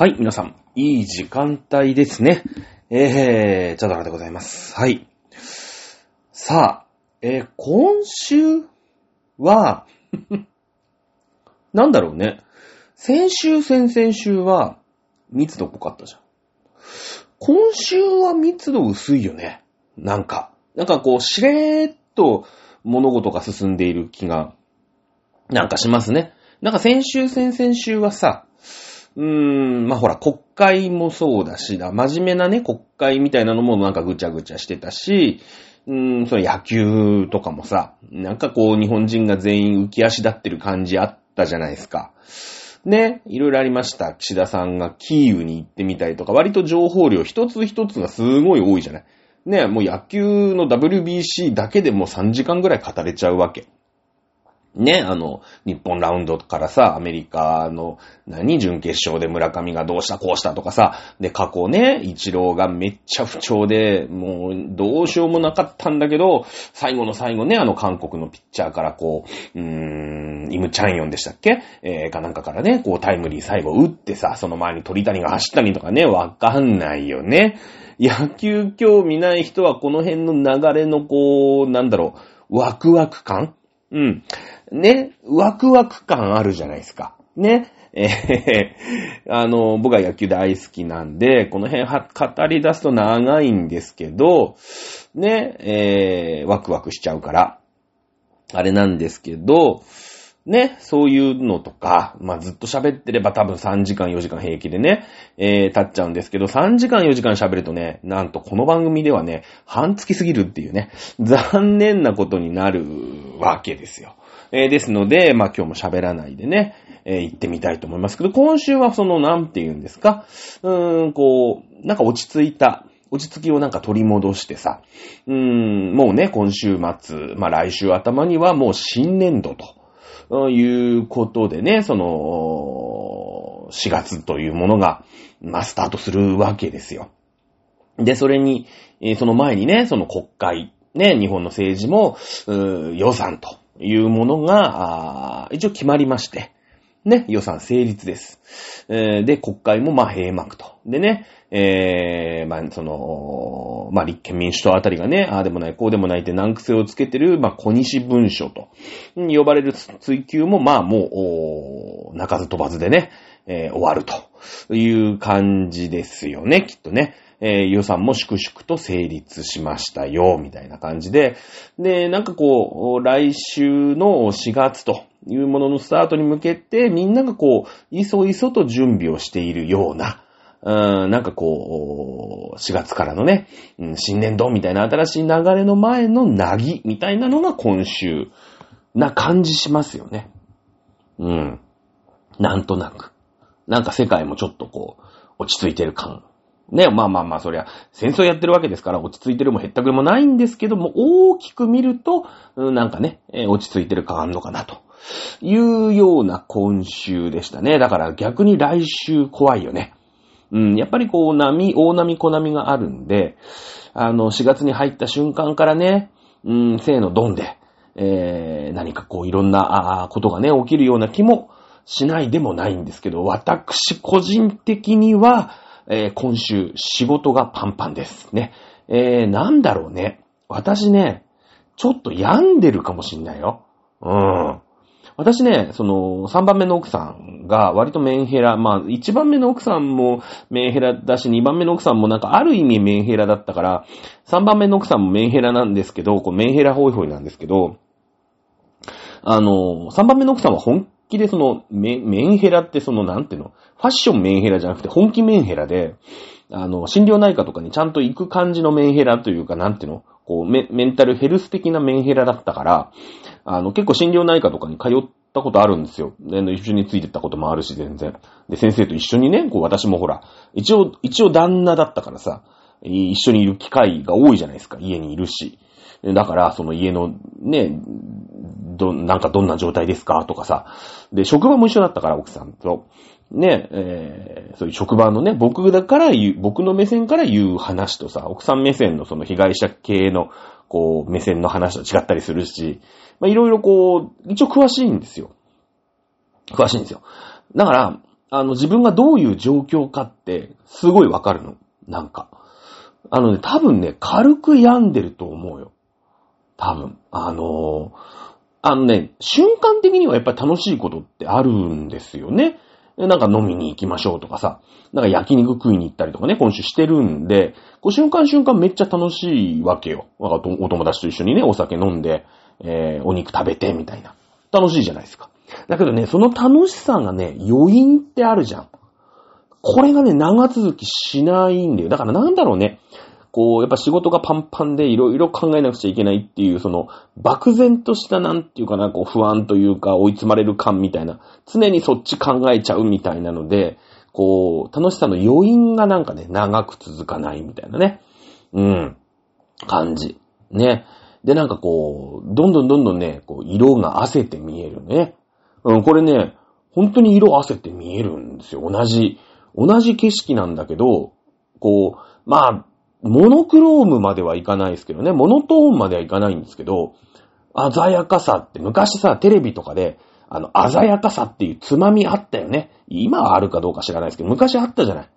はい、皆さん、いい時間帯ですね。えー、チャドラでございます。はい。さあ、えー今週は、なんだろうね。先週、先々週は、密度濃かったじゃん。今週は密度薄いよね。なんか。なんかこう、しれーっと物事が進んでいる気が、なんかしますね。なんか先週、先々週はさ、うーん、まあほら、国会もそうだしだ、真面目なね、国会みたいなのもなんかぐちゃぐちゃしてたし、うーん、その野球とかもさ、なんかこう日本人が全員浮き足立ってる感じあったじゃないですか。ね、いろいろありました。岸田さんがキーウに行ってみたりとか、割と情報量一つ一つがすごい多いじゃない。ね、もう野球の WBC だけでもう3時間ぐらい語れちゃうわけ。ね、あの、日本ラウンドからさ、アメリカの、何、準決勝で村上がどうしたこうしたとかさ、で、過去ね、一郎がめっちゃ不調で、もう、どうしようもなかったんだけど、最後の最後ね、あの、韓国のピッチャーからこう、うーん、イムチャンヨンでしたっけ？えー、かなんかからね、こう、タイムリー最後打ってさ、その前に鳥谷が走ったりとかね、わかんないよね。野球興味ない人はこの辺の流れのこう、なんだろう、ワクワク感うん。ね、ワクワク感あるじゃないですか。ね。えーあの、僕は野球大好きなんで、この辺は語り出すと長いんですけど、ね、えーワクワクしちゃうから、あれなんですけど、ね、そういうのとか、まあ、ずっと喋ってれば多分3時間4時間平気でね、えー、経っちゃうんですけど、3時間4時間喋るとね、なんとこの番組ではね、半月すぎるっていうね、残念なことになるわけですよ。えーですので、まあ、今日も喋らないでね、えー行ってみたいと思いますけど、今週はその、なんて言うんですか、うーん、こう、なんか落ち着いた、落ち着きをなんか取り戻してさ、うーん、もうね、今週末、まあ、来週頭にはもう新年度と。ということでね、その、4月というものが、まあ、スタートするわけですよ。で、それに、その前にね、その国会、ね、日本の政治も、予算というものが、一応決まりまして、ね、予算成立です。えーで、国会もまあ閉幕と。でね、えー、まあ、その、まあ、立憲民主党あたりがね、ああでもない、こうでもないって難癖をつけてる、まあ、小西文書と、呼ばれる追及も、まあ、もう、おー鳴かず飛ばずでね、えー終わるという感じですよね、きっとね。えー予算も粛々と成立しましたよ、みたいな感じで。で、なんかこう、来週の4月というもののスタートに向けて、みんながこう、いそいそと準備をしているような、うんなんかこう、4月からのね、新年度みたいな新しい流れの前のなぎみたいなのが今週な感じしますよね。うん。なんとなく。なんか世界もちょっとこう、落ち着いてる感。ね、まあまあまあ、そりゃ、戦争やってるわけですから、落ち着いてるもへったくれもないんですけども、大きく見ると、なんかね、落ち着いてる感あんのかな、というような今週でしたね。だから逆に来週怖いよね。うん、やっぱりこう、波、大波小波があるんで、あの、4月に入った瞬間からね、うん、せーのドンで、えー、何かこう、いろんな、あーことがね、起きるような気もしないでもないんですけど、私個人的には、えー今週仕事がパンパンですね。えー、なんだろうね。私ね、ちょっと病んでるかもしんないよ。うん。私ね、その、3番目の奥さんが割とメンヘラ、まあ、1番目の奥さんもメンヘラだし、2番目の奥さんもなんかある意味メンヘラだったから、3番目の奥さんもメンヘラなんですけど、こうメンヘラホイホイなんですけど、あの、3番目の奥さんは本気でその、メメンヘラってその、なんていうの、ファッションメンヘラじゃなくて本気メンヘラで、あの、心療内科とかにちゃんと行く感じのメンヘラというか、なんていうの、こうメ、メンタルヘルス的なメンヘラだったから、あの、結構心療内科とかに通ったことあるんですよ。で、一緒についてったこともあるし、全然。で、先生と一緒にね、こう、私もほら、一応、一応旦那だったからさ、一緒にいる機会が多いじゃないですか。家にいるし。だから、その家の、ね、ど、なんかどんな状態ですかとかさ。で、職場も一緒だったから、奥さんと。ね、えーそういう職場のね、僕だから言う、僕の目線から言う話とさ、奥さん目線のその被害者系の、こう、目線の話と違ったりするし、まあ、いろいろこう、一応詳しいんですよ。詳しいんですよ。だから、あの、自分がどういう状況かって、すごいわかるの。なんか。あのね、多分ね、軽く病んでると思うよ。多分。あのー、あのね、瞬間的にはやっぱり楽しいことってあるんですよね。なんか飲みに行きましょうとかさ、なんか焼肉食いに行ったりとかね、今週してるんで、こう瞬間瞬間めっちゃ楽しいわけよ。お友達と一緒にね、お酒飲んで、えー、お肉食べて、みたいな。楽しいじゃないですか。だけどね、その楽しさがね、余韻ってあるじゃん。これがね、長続きしないんだよ。だからなんだろうね。こう、やっぱ仕事がパンパンでいろいろ考えなくちゃいけないっていう、その、漠然としたなんていうかな、こう不安というか追い詰まれる感みたいな、常にそっち考えちゃうみたいなので、こう、楽しさの余韻がなんかね、長く続かないみたいなね。うん。感じ。ね。で、なんかこう、どんどんどんどんね、こう、色が汗って見えるね。うん、これね、本当に色汗って見えるんですよ。同じ、同じ景色なんだけど、こう、まあ、モノクロームまではいかないですけどね、モノトーンまではいかないんですけど、鮮やかさって昔さ、テレビとかで、あの、鮮やかさっていうつまみあったよね。今はあるかどうか知らないですけど、昔あったじゃない。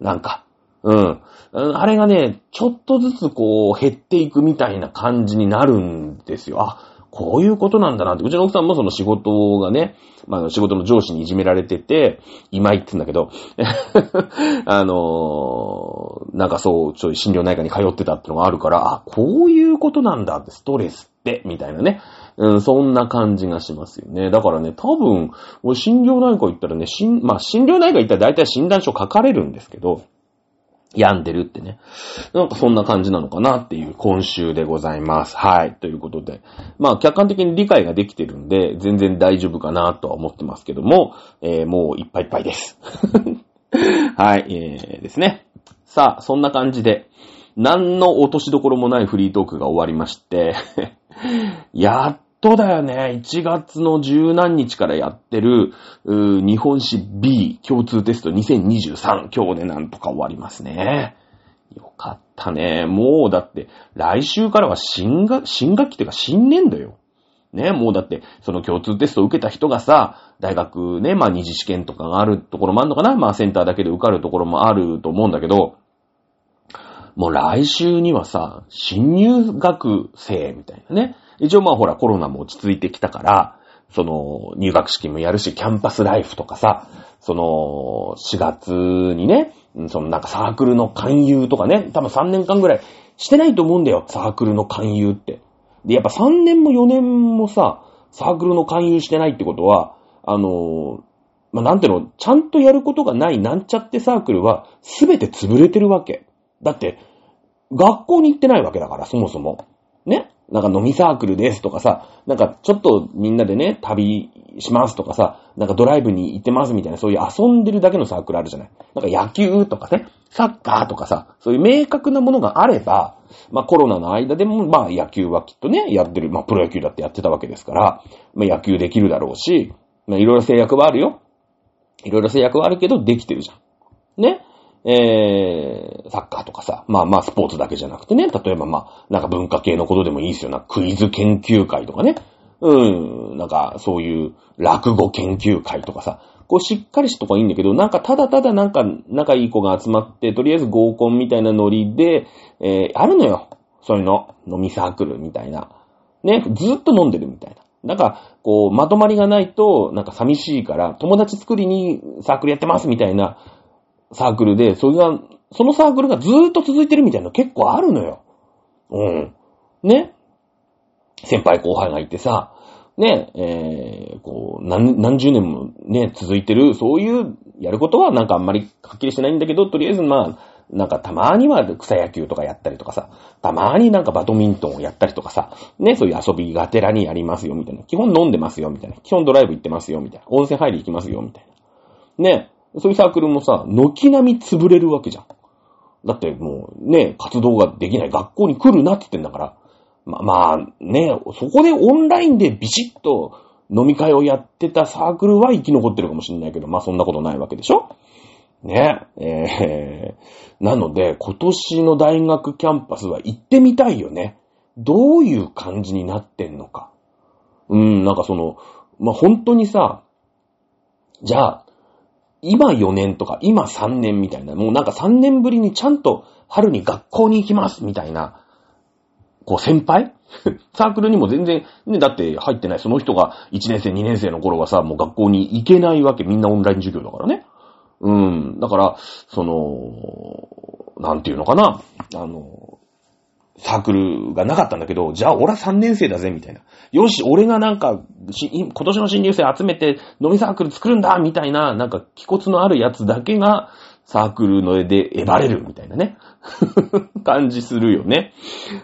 なんか。うん。あれがね、ちょっとずつこう、減っていくみたいな感じになるんですよ。あ、こういうことなんだなって。うちの奥さんもその仕事がね、まあ仕事の上司にいじめられてて、今言ってんだけど、あのー、なんかそう、ちょい診療内科に通ってたってのがあるから、あ、こういうことなんだって、ストレスって、みたいなね。うん、そんな感じがしますよね。だからね、多分、俺診療内科行ったらね、しん、まあ診療内科行ったら大体診断書書かれるんですけど、病んでるってね。なんかそんな感じなのかなっていう今週でございます。はい。ということで。まあ客観的に理解ができてるんで、全然大丈夫かなとは思ってますけども、えー、もういっぱいいっぱいです。はい、えー、ですね。さあ、そんな感じで、何の落としどころもないフリートークが終わりまして やっとだよね。1月の十何日からやってる、日本史 B 共通テスト2023。今日でなんとか終わりますね。よかったね。もうだって、来週からは新学、新学期っていうか新年度よ。ね、もうだって、その共通テストを受けた人がさ、大学ね、まあ二次試験とかがあるところもあるのかなまあセンターだけで受かるところもあると思うんだけど、もう来週にはさ、新入学生みたいなね。一応まあほらコロナも落ち着いてきたから、その入学式もやるし、キャンパスライフとかさ、その4月にね、そのなんかサークルの勧誘とかね、多分3年間ぐらいしてないと思うんだよ、サークルの勧誘って。で、やっぱ3年も4年もさ、サークルの勧誘してないってことは、あのまあ、なんていうの、ちゃんとやることがないなんちゃってサークルは、すべて潰れてるわけ。だって、学校に行ってないわけだから、そもそも。ね？なんか飲みサークルですとかさ、なんかちょっとみんなでね、旅しますとかさ、なんかドライブに行ってますみたいな、そういう遊んでるだけのサークルあるじゃない。なんか野球とかね、サッカーとかさ、そういう明確なものがあれば、まあコロナの間でも、まあ野球はきっとね、やってる、まあプロ野球だってやってたわけですから、まあ野球できるだろうし、まあいろいろ制約はあるよ。いろいろ制約はあるけど、できてるじゃん。ねえー、サッカーとかさ、まあまあスポーツだけじゃなくてね、例えばまあ、なんか文化系のことでもいいですよな、クイズ研究会とかね、うん、なんかそういう落語研究会とかさ、こうしっかりしとこいいんだけど、なんかただただなんか仲いい子が集まって、とりあえず合コンみたいなノリで、えー、あるのよ。そういうの。飲みサークルみたいな。ね、ずっと飲んでるみたいな。なんか、こう、まとまりがないと、なんか寂しいから、友達作りにサークルやってますみたいな、サークルで、それが、そのサークルがずーっと続いてるみたいなの結構あるのよ。うん。ね？先輩後輩がいてさ、ね、えー、こう、何、何十年もね、続いてる、そういうやることはなんかあんまりはっきりしてないんだけど、とりあえずまあ、なんかたまには草野球とかやったりとかさ、たまになんかバドミントンをやったりとかさ、ね、そういう遊びがてらにやりますよ、みたいな。基本飲んでますよ、みたいな。基本ドライブ行ってますよ、みたいな。温泉入り行きますよ、みたいな。ね、そういうサークルもさ、軒並み潰れるわけじゃん。だってもうね、活動ができない学校に来るなって言ってんだから。ま、まあね、そこでオンラインでビシッと飲み会をやってたサークルは生き残ってるかもしれないけど、まあそんなことないわけでしょ？ねえー、なので、今年の大学キャンパスは行ってみたいよね。どういう感じになってんのか。うん、なんかその、まあ、本当にさ、じゃあ、今4年とか今3年みたいな、もうなんか3年ぶりにちゃんと春に学校に行きますみたいな、こう先輩？サークルにも全然、ね、だって入ってない。その人が1年生、2年生の頃はさ、もう学校に行けないわけ。みんなオンライン授業だからね。うん。だから、その、なんていうのかな。あの、サークルがなかったんだけど、じゃあ俺は3年生だぜ、みたいな。よし、俺がなんか、今年の新入生集めて飲みサークル作るんだ、みたいな、なんか、気骨のあるやつだけが、サークルの絵で得られる、みたいなね。感じするよね。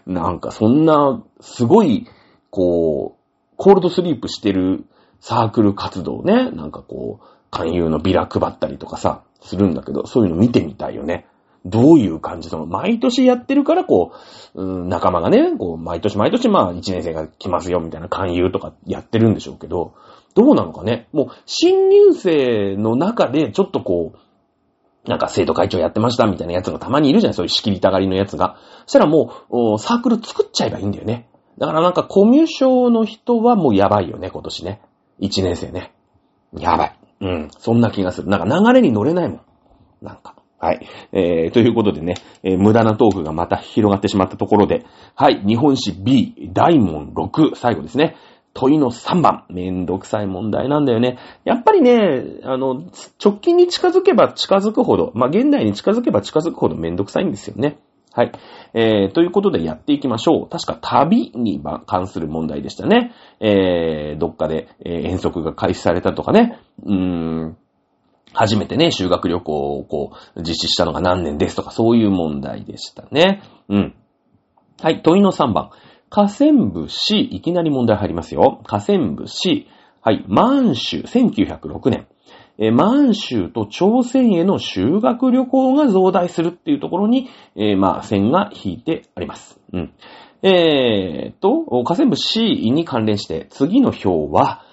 なんか、そんな、すごい、こう、コールドスリープしてるサークル活動ね。なんかこう、勧誘のビラ配ったりとかさ、するんだけど、そういうの見てみたいよね。どういう感じの、毎年やってるから、こう、うん、仲間がね、こう、毎年毎年、まあ、一年生が来ますよ、みたいな勧誘とかやってるんでしょうけど、どうなのかね？もう、新入生の中で、ちょっとこう、なんか生徒会長やってましたみたいなやつがたまにいるじゃん、そういう仕切りたがりのやつが。そしたらもう、サークル作っちゃえばいいんだよね。だからなんかコミュ障の人はもうやばいよね、今年ね。一年生ね。やばい。うん。そんな気がする。なんか流れに乗れないもん。なんか。はい。えー、ということでね、えー、無駄なトークがまた広がってしまったところで、はい。日本史 B、大問6、最後ですね。問いの3番。めんどくさい問題なんだよね。やっぱりね、あの、直近に近づけば近づくほど、まあ、現代に近づけば近づくほどめんどくさいんですよね。はい。えー、ということでやっていきましょう。確か旅に関する問題でしたね。えー、どっかで、えー、遠足が開始されたとかね。うーん。初めてね、修学旅行をこう、実施したのが何年ですとか、そういう問題でしたね。うん。はい、問いの3番。河川部 C、いきなり問題入りますよ。河川部 C。はい、満州、1906年。え満州と朝鮮への修学旅行が増大するっていうところに、えー、まあ、線が引いてあります。うん。えー、と、河川部 C に関連して、次の表は、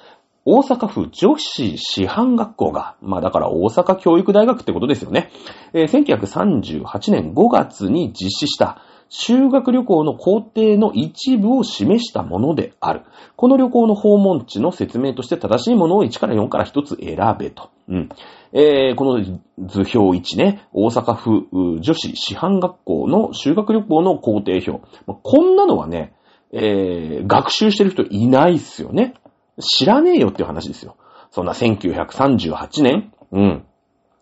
大阪府女子師範学校が、まあだから大阪教育大学ってことですよね。えー、1938年5月に実施した修学旅行の工程の一部を示したものである。この旅行の訪問地の説明として正しいものを1から4から1つ選べと。うん。えー、この図表1ね、大阪府女子師範学校の修学旅行の工程表。こんなのはね、えー、学習してる人いないっすよね。知らねえよっていう話ですよ。そんな1938年、うん、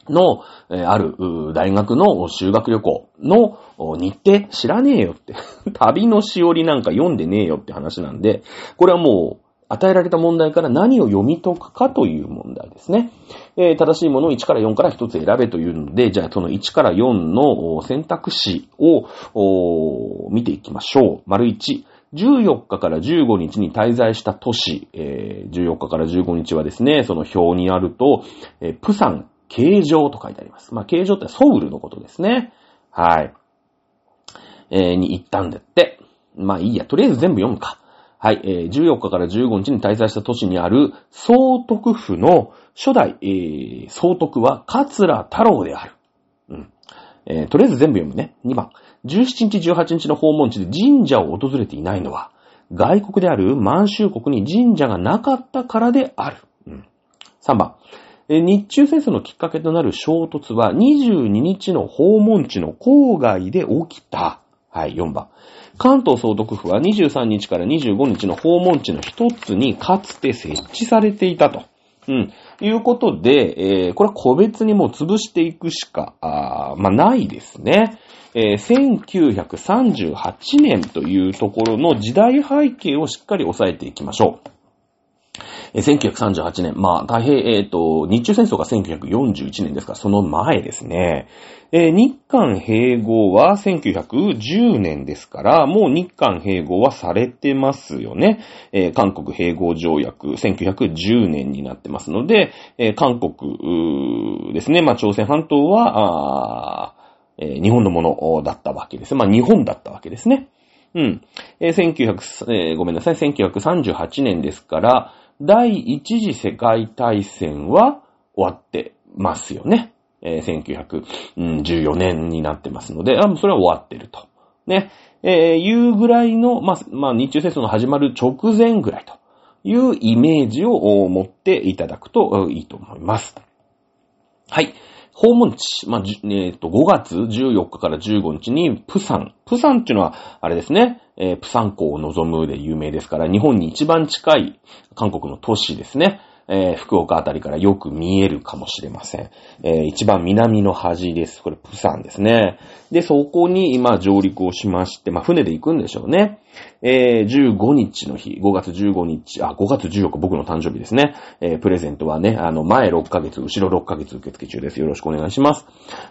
の、えー、ある大学の修学旅行の日程知らねえよって。旅のしおりなんか読んでねえよって話なんで、これはもう、与えられた問題から何を読み解くかという問題ですね。えー、正しいものを1から4から1つ選べというので、じゃあその1から4の選択肢を見ていきましょう。丸1。14日から15日に滞在した都市、えー、14日から15日はですね、その表にあると、えー、プサン、形状と書いてあります。まあ、形状ってソウルのことですね。はい。えー、に行ったんだって。まあいいや、とりあえず全部読むか。はい、えー、14日から15日に滞在した都市にある総督府の初代、えー、総督は桂太郎である。うん。えー、とりあえず全部読むね。2番。17日18日の訪問地で神社を訪れていないのは、外国である満州国に神社がなかったからである。うん、3番。日中戦争のきっかけとなる衝突は22日の訪問地の郊外で起きた。はい、4番。関東総督府は23日から25日の訪問地の一つにかつて設置されていたと。うん。いうことで、えー、これは個別にもう潰していくしか、あまあ、ないですね。えー、1938年というところの時代背景をしっかり押さえていきましょう。1938年、まあ、太平、えっ、ー、と、日中戦争が1941年ですから、その前ですね。えー、日韓併合は1910年ですから、もう日韓併合はされてますよね。えー、韓国併合条約、1910年になってますので、えー、韓国ですね、まあ、朝鮮半島は、えー、日本のものだったわけです。まあ、日本だったわけですね。うん。えー、1900、えー、ごめんなさい、1938年ですから、第一次世界大戦は終わってますよね。えー、1914年になってますので、あそれは終わってると。ね。えー、いうぐらいの、まあ、まあ、日中戦争の始まる直前ぐらいというイメージを持っていただくといいと思います。はい。訪問地、まあ、えっ、ー、と、5月14日から15日に、プサン。プサンっていうのは、あれですね、えー、プサン港を望むで有名ですから、日本に一番近い韓国の都市ですね。えー、福岡あたりからよく見えるかもしれません。えー、一番南の端です。これ、プサンですね。で、そこに今上陸をしまして、まあ、船で行くんでしょうね。えー、15日の日、5月15日、あ、5月14日、僕の誕生日ですね。えー、プレゼントはね、あの、前6ヶ月、後ろ6ヶ月受付中です。よろしくお願いします。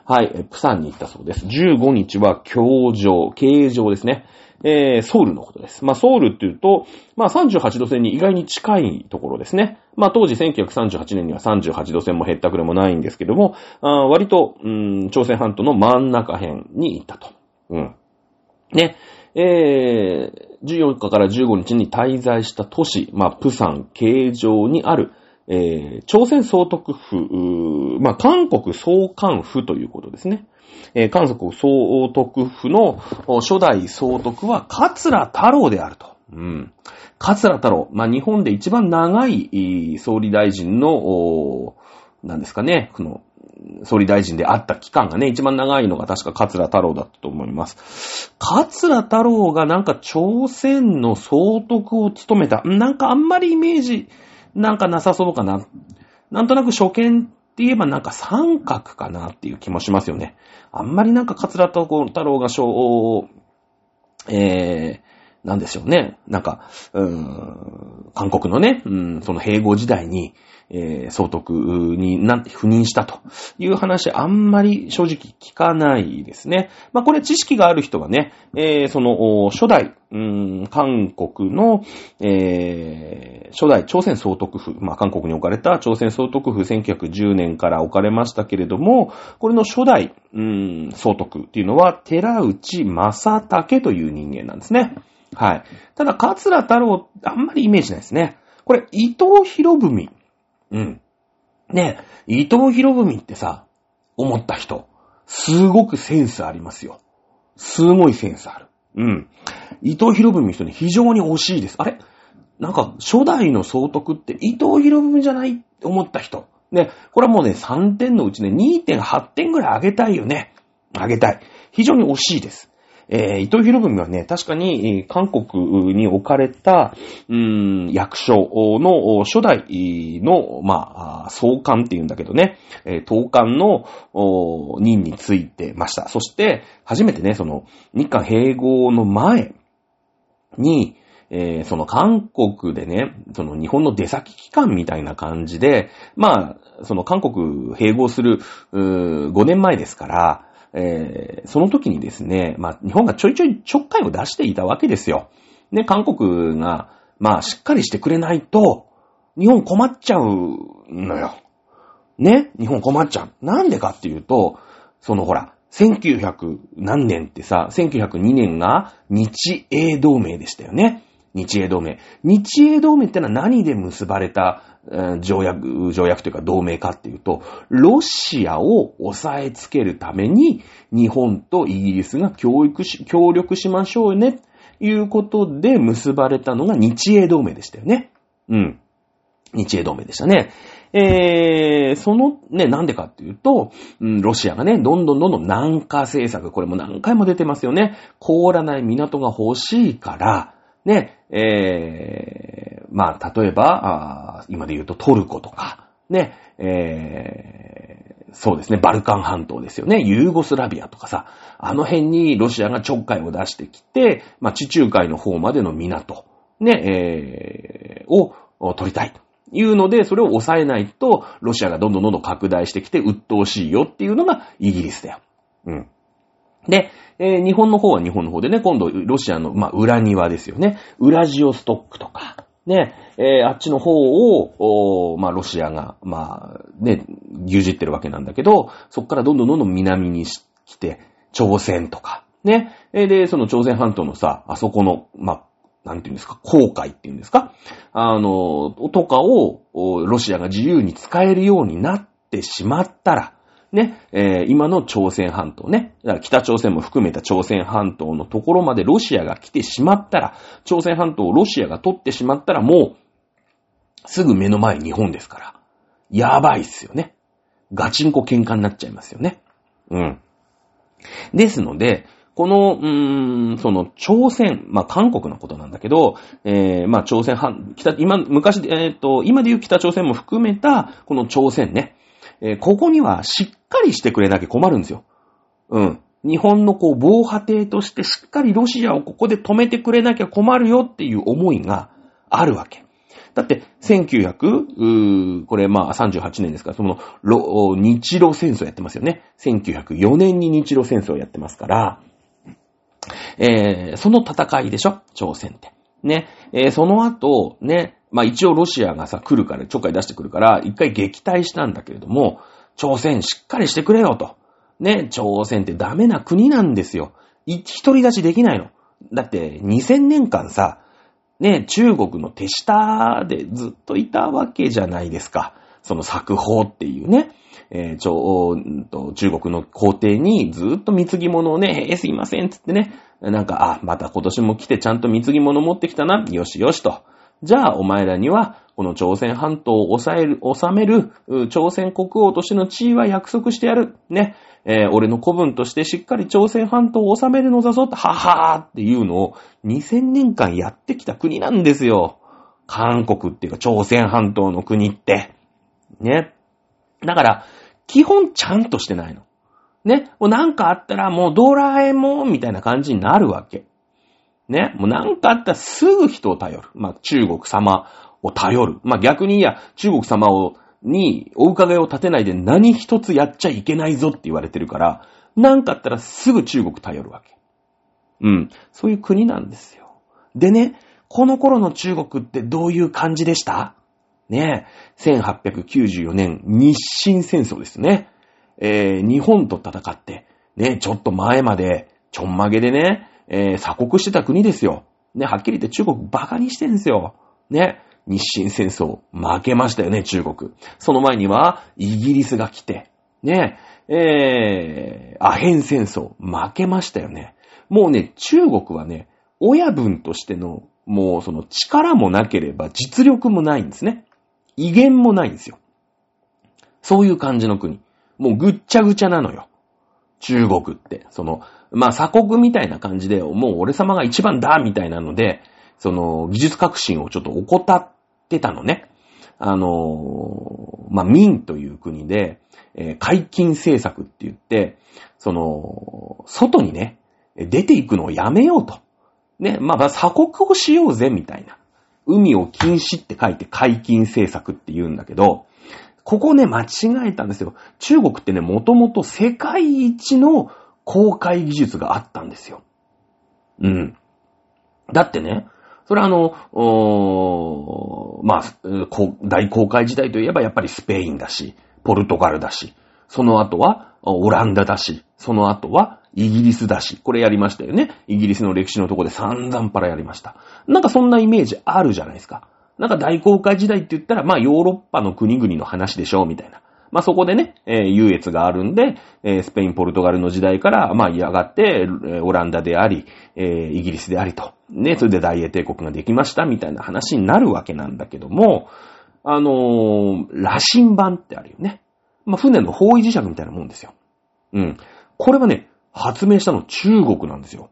はい、えプサンに行ったそうです。15日は、教場、形状ですね。えー、ソウルのことです。まあ、ソウルっていうと、まあ、38度線に意外に近いところですね。まあ、当時1938年には38度線も減ったくれもないんですけども、あ割と、うん、朝鮮半島の真ん中辺に行ったと。うん。ね。えー、14日から15日に滞在した都市、まあ、プサン、形状にある、えー、朝鮮総督府、まあ、韓国総監府ということですね。えー、韓国総督府の初代総督は桂太郎であると。うん。桂太郎。まあ、日本で一番長い総理大臣の、なんですかね、この、総理大臣であった期間がね、一番長いのが確か桂太郎だったと思います。桂太郎がなんか朝鮮の総督を務めた。なんかあんまりイメージ、なんかなさそうかな。なんとなく初見って言えばなんか三角かなっていう気もしますよね。あんまりなんか桂太郎が小、えー、なんでしょうね。なんか、うーん、韓国のね、うん、その併合時代に、えー、総督になって赴任したという話、あんまり正直聞かないですね。まあ、これ知識がある人はね、えー、その、初代、うん、韓国の、えー、初代朝鮮総督府、まあ、韓国に置かれた朝鮮総督府1910年から置かれましたけれども、これの初代、うん、総督っていうのは、寺内正武という人間なんですね。はい。ただ、桂太郎、あんまりイメージないですね。これ、伊藤博文うん。ね伊藤博文ってさ、思った人、すごくセンスありますよ。すごいセンスある。うん。伊藤博文の人に非常に惜しいです。あれ？なんか、初代の総督って伊藤博文じゃない？って思った人。ね、これはもうね、3点のうちね、2.8点ぐらい上げたいよね。上げたい。非常に惜しいです。えー、伊藤博文はね、確かに、韓国に置かれた、うーん、役所の初代の、まあ、総監っていうんだけどね、えー、統監の任についてました。そして、初めてね、その、日韓併合の前に、えー、その韓国でね、その日本の出先機関みたいな感じで、まあ、その韓国併合する、5年前ですから、えー、その時にですね、まあ、日本がちょいちょいちょっかいを出していたわけですよ。ね、韓国が、まあ、しっかりしてくれないと、日本困っちゃうのよ。ね、日本困っちゃう。なんでかっていうと、そのほら、1900何年ってさ、1902年が日英同盟でしたよね。日英同盟。日英同盟ってのは何で結ばれた条約、条約というか同盟かっていうと、ロシアを抑えつけるために、日本とイギリスが教育し、協力しましょうね、いうことで結ばれたのが日英同盟でしたよね。うん。日英同盟でしたね。えー、そのね、なんでかっていうと、うん、ロシアがね、どんどんどんどん南下政策、これも何回も出てますよね。凍らない港が欲しいから、ね、えー、まあ、例えば、今で言うとトルコとか、ね、えー、そうですね、バルカン半島ですよね、ユーゴスラビアとかさ、あの辺にロシアがちょっかいを出してきて、まあ、地中海の方までの港、ね、えー、を取りたいと。いうので、それを抑えないと、ロシアがどんどんどんどん拡大してきて、鬱陶しいよっていうのがイギリスだよ。うん。で、えー、日本の方は日本の方でね、今度、ロシアの、まあ、裏庭ですよね。ウラジオストックとか、ね、えー、あっちの方を、おまあ、ロシアが、まあ、ね、牛耳ってるわけなんだけど、そっからどんどんどんどん南に来て、朝鮮とか、ね、えー、で、その朝鮮半島のさ、あそこの、まあ、なんていうんですか、航海っていうんですかあの、とかを、ロシアが自由に使えるようになってしまったら、ね、えー、今の朝鮮半島ね、だから北朝鮮も含めた朝鮮半島のところまでロシアが来てしまったら、朝鮮半島をロシアが取ってしまったらもう、すぐ目の前日本ですから。やばいっすよね。ガチンコ喧嘩になっちゃいますよね。うん。ですので、この、うーん、その、朝鮮、まあ、韓国のことなんだけど、えー、まあ、朝鮮半、北、今、昔で、えっ、ー、と、今で言う北朝鮮も含めた、この朝鮮ね、えー、ここにはしっかりしてくれなきゃ困るんですよ。うん。日本のこう、防波堤としてしっかりロシアをここで止めてくれなきゃ困るよっていう思いがあるわけ。だって、1900、これまあ38年ですから、その、日露戦争やってますよね。1904年に日露戦争やってますから、えー、その戦いでしょ？朝鮮って。ね。えー、その後、ね、まあ一応ロシアがさ、来るから、ちょっかい出してくるから、一回撃退したんだけれども、朝鮮しっかりしてくれよと。ね、朝鮮ってダメな国なんですよ。一人立ちできないの。だって2000年間さ、ね、中国の手下でずっといたわけじゃないですか。その作法っていうね、えー、ちょと中国の皇帝にずっと貢ぎ物をね、えー、すいません、つってね、なんか、あ、また今年も来てちゃんと貢ぎ物持ってきたな、よしよしと。じゃあ、お前らには、この朝鮮半島を抑える、治める、朝鮮国王としての地位は約束してやる。ね。えー、俺の古文としてしっかり朝鮮半島を治めるのだぞ、ははーっていうのを2000年間やってきた国なんですよ。韓国っていうか朝鮮半島の国って。ね。だから、基本ちゃんとしてないの。ね。もうなんかあったらもうドラえもんみたいな感じになるわけ。ね。もうなんかあったらすぐ人を頼る。まあ中国様を頼る。まあ逆にいや、中国様をにお伺いを立てないで何一つやっちゃいけないぞって言われてるから、なんかあったらすぐ中国頼るわけ。うん。そういう国なんですよ。でね、この頃の中国ってどういう感じでした？ね、1894年日清戦争ですね。えー、日本と戦って、ね、ちょっと前まで、ちょんまげでね、えー、鎖国してた国ですよ。ね、はっきり言って中国バカにしてるんですよ。ね、日清戦争、負けましたよね、中国。その前には、イギリスが来て、ね、えー、アヘン戦争、負けましたよね。もうね、中国はね、親分としての、もうその力もなければ実力もないんですね。威厳もないんですよ。そういう感じの国。もうぐっちゃぐちゃなのよ。中国って。その、まあ、鎖国みたいな感じで、もう俺様が一番だみたいなので、その、技術革新をちょっと怠ってたのね。あの、まあ、民という国で、えー、解禁政策って言って、その、外にね、出ていくのをやめようと。ね、まあ、鎖国をしようぜ、みたいな。海を禁止って書いて解禁政策って言うんだけど、ここね、間違えたんですよ。中国ってね、もともと世界一の公開技術があったんですよ。うん。だってね、それはあの、まあ、大航海時代といえばやっぱりスペインだし、ポルトガルだし、その後はオランダだし、その後はイギリスだし、これやりましたよね。イギリスの歴史のとこで散々パラやりました。なんかそんなイメージあるじゃないですか。なんか大航海時代って言ったら、まあヨーロッパの国々の話でしょう、みたいな。まあ、そこでね、えー、優越があるんで、えー、スペイン、ポルトガルの時代から、まあ、やがって、オランダであり、えー、イギリスでありと。ね、それで大英帝国ができました、みたいな話になるわけなんだけども、あのー、羅針盤ってあるよね。まあ、船の方位磁石みたいなもんですよ。うん。これはね、発明したの中国なんですよ。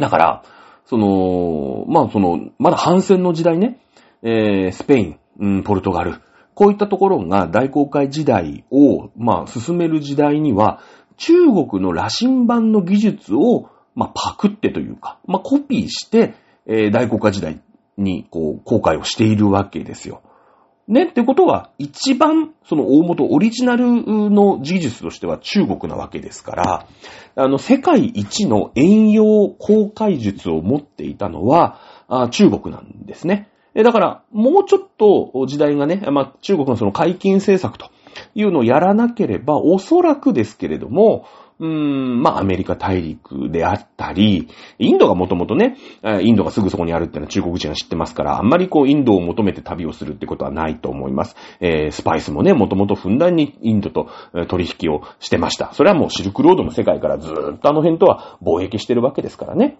だから、その、まあ、その、まだ反戦の時代ね、えー、スペイン、うん、ポルトガル、こういったところが大航海時代を、まあ、進める時代には、中国の羅針盤の技術を、まあ、パクってというか、まあ、コピーして、えー、大航海時代に、こう、航海をしているわけですよ。ね、ってことは、一番、その大元、オリジナルの技術としては中国なわけですから、あの、世界一の遠洋航海術を持っていたのは、中国なんですね。え、だから、もうちょっと時代がね、まあ、中国のその解禁政策というのをやらなければ、おそらくですけれども、うーん、まあ、アメリカ大陸であったり、インドがもともとね、インドがすぐそこにあるっていうのは中国人は知ってますから、あんまりこう、インドを求めて旅をするってことはないと思います。えー、スパイスもね、もともとふんだんにインドと取引をしてました。それはもうシルクロードの世界からずーっとあの辺とは貿易してるわけですからね。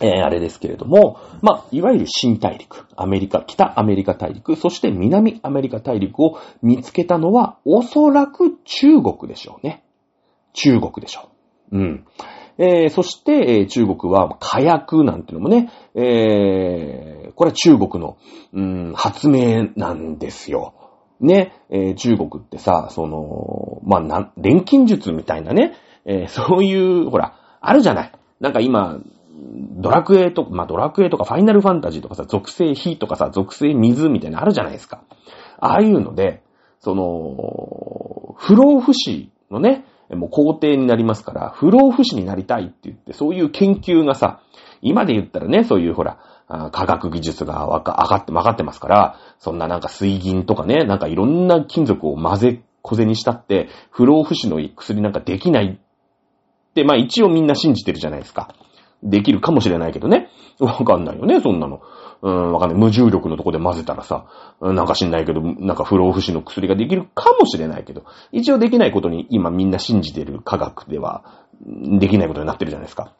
えー、あれですけれども、まあ、いわゆる新大陸、アメリカ、北アメリカ大陸、そして南アメリカ大陸を見つけたのは、おそらく中国でしょうね。中国でしょう。うん。えー、そして、えー、中国は火薬なんてのもね、えー、これは中国の、うん、発明なんですよ。ね、えー、中国ってさ、その、まあ、な、錬金術みたいなね、えー、そういう、ほら、あるじゃない。なんか今、ドラクエとか、まあ、ドラクエとかファイナルファンタジーとかさ、属性火とかさ、属性水みたいなのあるじゃないですか。ああいうので、その、不老不死のね、もう皇帝になりますから、不老不死になりたいって言って、そういう研究がさ、今で言ったらね、そういうほら、科学技術がわか、上がって、曲がってますから、そんななんか水銀とかね、なんかいろんな金属を混ぜ、小銭したって、不老不死の薬なんかできないって、まあ一応みんな信じてるじゃないですか。できるかもしれないけどね。わかんないよね、そんなの。うん、わかんない。無重力のとこで混ぜたらさ、なんか知んないけど、なんか不老不死の薬ができるかもしれないけど、一応できないことに今みんな信じてる科学では、できないことになってるじゃないですか。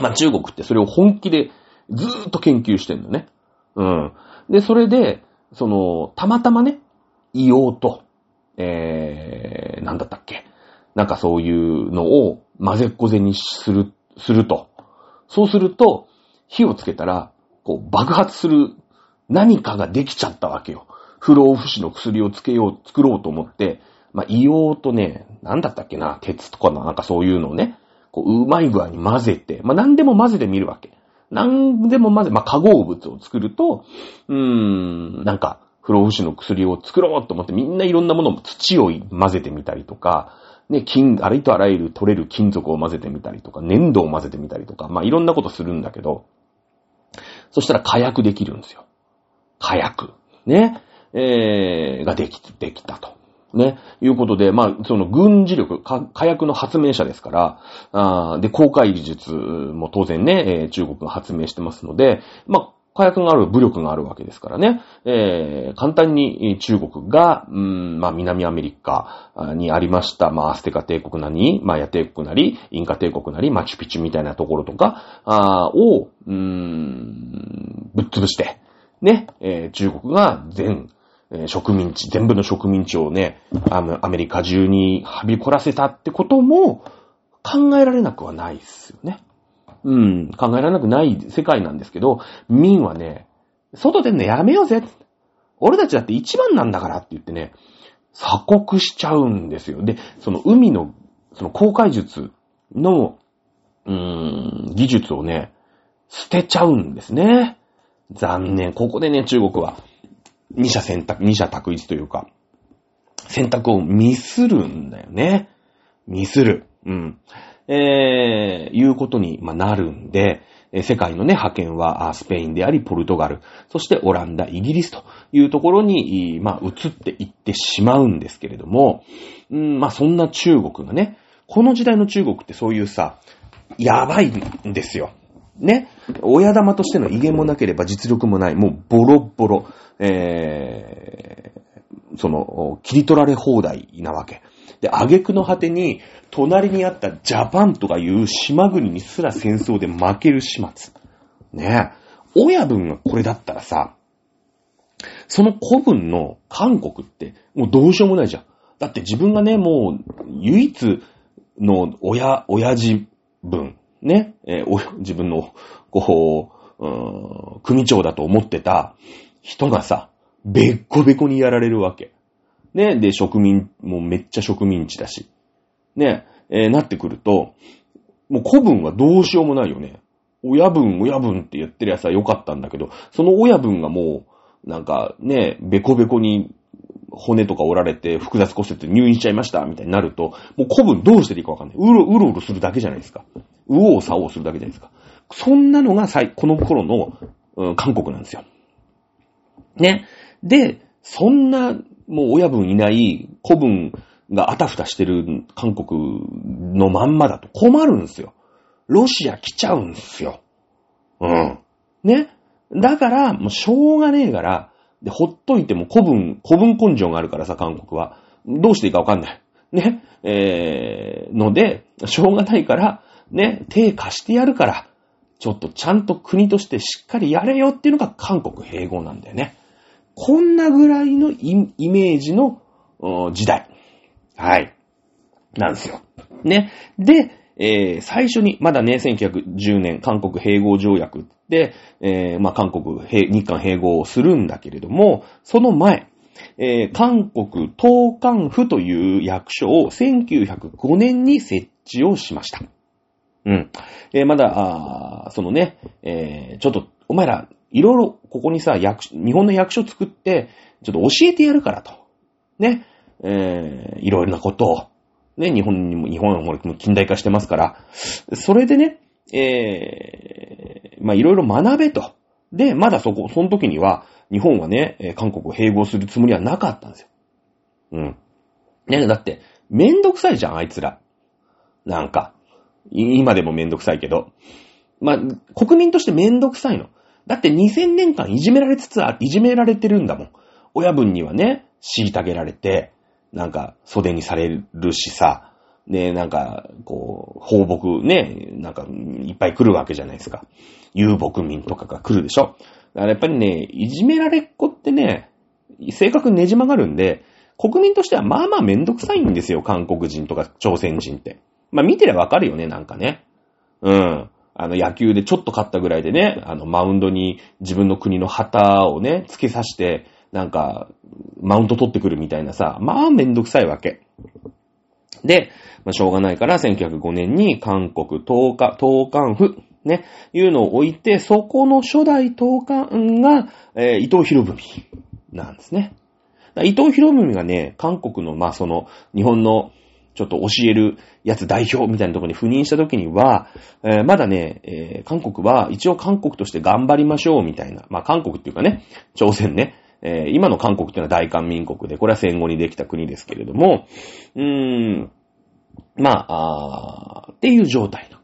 まあ中国ってそれを本気でずーっと研究してんのね。うん。で、それで、その、たまたまね、硫黄と、えー、なんだったっけ。なんかそういうのを混ぜっこぜにする、すると。そうすると、火をつけたら、こう爆発する何かができちゃったわけよ。不老不死の薬をつけよう、作ろうと思って、まあ、硫黄とね、なんだったっけな、鉄とかな、なんかそういうのをね、こう、うまい具合に混ぜて、まあ、何でも混ぜてみるわけ。何でも混ぜ、まあ、化合物を作ると、うーん、なんか、不老不死の薬を作ろうと思ってみんないろんなものも、土を混ぜてみたりとか、ね、金、ありとあらゆる取れる金属を混ぜてみたりとか、粘土を混ぜてみたりとか、まあ、いろんなことするんだけど、そしたら火薬できるんですよ。火薬。ね。えー、ができ、できたと。ね。いうことで、まあ、その軍事力、火薬の発明者ですから、あで、公開技術も当然ね、中国が発明してますので、まあ、火薬がある、武力があるわけですからね。えー、簡単に中国が、うん、まあ、南アメリカにありました、まあ、アステカ帝国なり、マヤ帝国なり、インカ帝国なり、マチュピチュみたいなところとか、あを、うん、ぶっ潰して、ね、えー、中国が全、え、植民地、全部の植民地をね、アメリカ中にはびこらせたってことも考えられなくはないですよね。うん、考えられなくない世界なんですけど、民はね、外出んのやめようぜ。俺たちだって一番なんだからって言ってね、鎖国しちゃうんですよ。で、その海の、その航海術の、うーん、技術をね、捨てちゃうんですね。残念。ここでね、中国は、二者選択、二者択一というか、選択をミスるんだよね。ミスる。うん。えー、いうことになるんで、世界のね、派遣はスペインであり、ポルトガル、そしてオランダ、イギリスというところに、まあ、移っていってしまうんですけれども、うん、まあ、そんな中国がね、この時代の中国ってそういうさ、やばいんですよ。ね。親玉としての威厳もなければ実力もない。もうボロボロ。えー、その、切り取られ放題なわけ。で、挙句の果てに、隣にあったジャパンとかいう島国にすら戦争で負ける始末。ねえ。親分がこれだったらさ、その古文の韓国ってもうどうしようもないじゃん。だって自分がね、もう唯一の親、親父分、ね、えー、自分の、こう、うん組長だと思ってた人がさ、べっこべこにやられるわけ。ね、で、植民、もうめっちゃ植民地だし。ね、えー、なってくると、もう古文はどうしようもないよね。親分、親分って言ってるやつは良かったんだけど、その親分がもう、なんかね、べこべこに骨とか折られて複雑骨折入院しちゃいましたみたいになると、もう古文どうしていいかわかんない。うろうろうろするだけじゃないですか。うおうさおうするだけじゃないですか。そんなのが最この頃の、うん、韓国なんですよ。ね。で、そんなもう親分いない子分があたふたしてる韓国のまんまだと困るんですよ。ロシア来ちゃうんですよ。うん。ね。だから、もうしょうがねえから、で、ほっといても古文、古文根性があるからさ、韓国は。どうしていいかわかんない。ね。えー、ので、しょうがないから、ね、手貸してやるから、ちょっとちゃんと国としてしっかりやれよっていうのが韓国併合なんだよね。こんなぐらいのイメージの時代。はい。なんですよ。ね。で、えー、最初に、まだね、1910年、韓国併合条約で、えー、まあ、韓国、日韓併合をするんだけれども、その前、えー、韓国東韓府という役所を1905年に設置をしました。うん。えー、まだ、あそのね、えー、ちょっと、お前ら、いろいろ、ここにさ、役、日本の役所作って、ちょっと教えてやるからと。ね。えー、いろいろなことを、ね、日本にも、日本はもう近代化してますから、それでね、えー、まあ、いろいろ学べと。で、まだそこ、その時には、日本はね、韓国を併合するつもりはなかったんですよ。うん。ね、だって、めんどくさいじゃん、あいつら。なんか。今でもめんどくさいけど。まあ、国民としてめんどくさいの。だって2000年間いじめられつつあ、いじめられてるんだもん。親分にはね、虐げられて、なんか袖にされるしさ、で、なんか、こう、放牧ね、なんか、いっぱい来るわけじゃないですか。遊牧民とかが来るでしょ。だからやっぱりね、いじめられっ子ってね、性格ねじ曲がるんで、国民としてはまあまあめんどくさいんですよ、韓国人とか朝鮮人って。まあ見てりゃわかるよね、なんかね。うん。あの野球でちょっと勝ったぐらいでね、あのマウンドに自分の国の旗をね、付けさして、なんか、マウント取ってくるみたいなさ、まあめんどくさいわけ。で、まあ、しょうがないから1905年に韓国東韓、東韓府、ね、いうのを置いて、そこの初代東韓が、えー、伊藤博文なんですね。伊藤博文がね、韓国の、まあその、日本のちょっと教えるやつ代表みたいなところに赴任した時には、えー、まだね、えー、韓国は一応韓国として頑張りましょうみたいな、まあ韓国っていうかね、朝鮮ね、えー、今の韓国っていうのは大韓民国で、これは戦後にできた国ですけれども、うーん、まあ、あっていう状態の。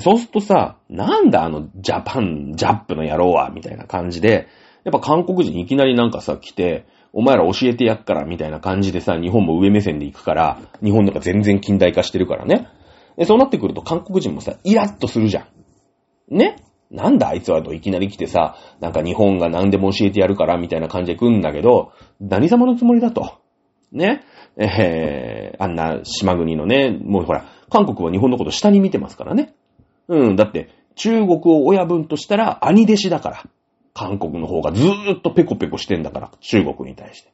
そうするとさ、なんだあのジャパン、ジャップの野郎は、みたいな感じで、やっぱ韓国人いきなりなんかさ、来て、お前ら教えてやっから、みたいな感じでさ、日本も上目線で行くから、日本なんか全然近代化してるからね。そうなってくると韓国人もさ、イラッとするじゃん。ね？なんだあいつはといきなり来てさ、なんか日本が何でも教えてやるからみたいな感じで来るんだけど、何様のつもりだと？ね？えー、あんな島国のね、もうほら、韓国は日本のこと下に見てますからね。うん、だって、中国を親分としたら兄弟子だから。韓国の方がずーっとペコペコしてんだから、中国に対して。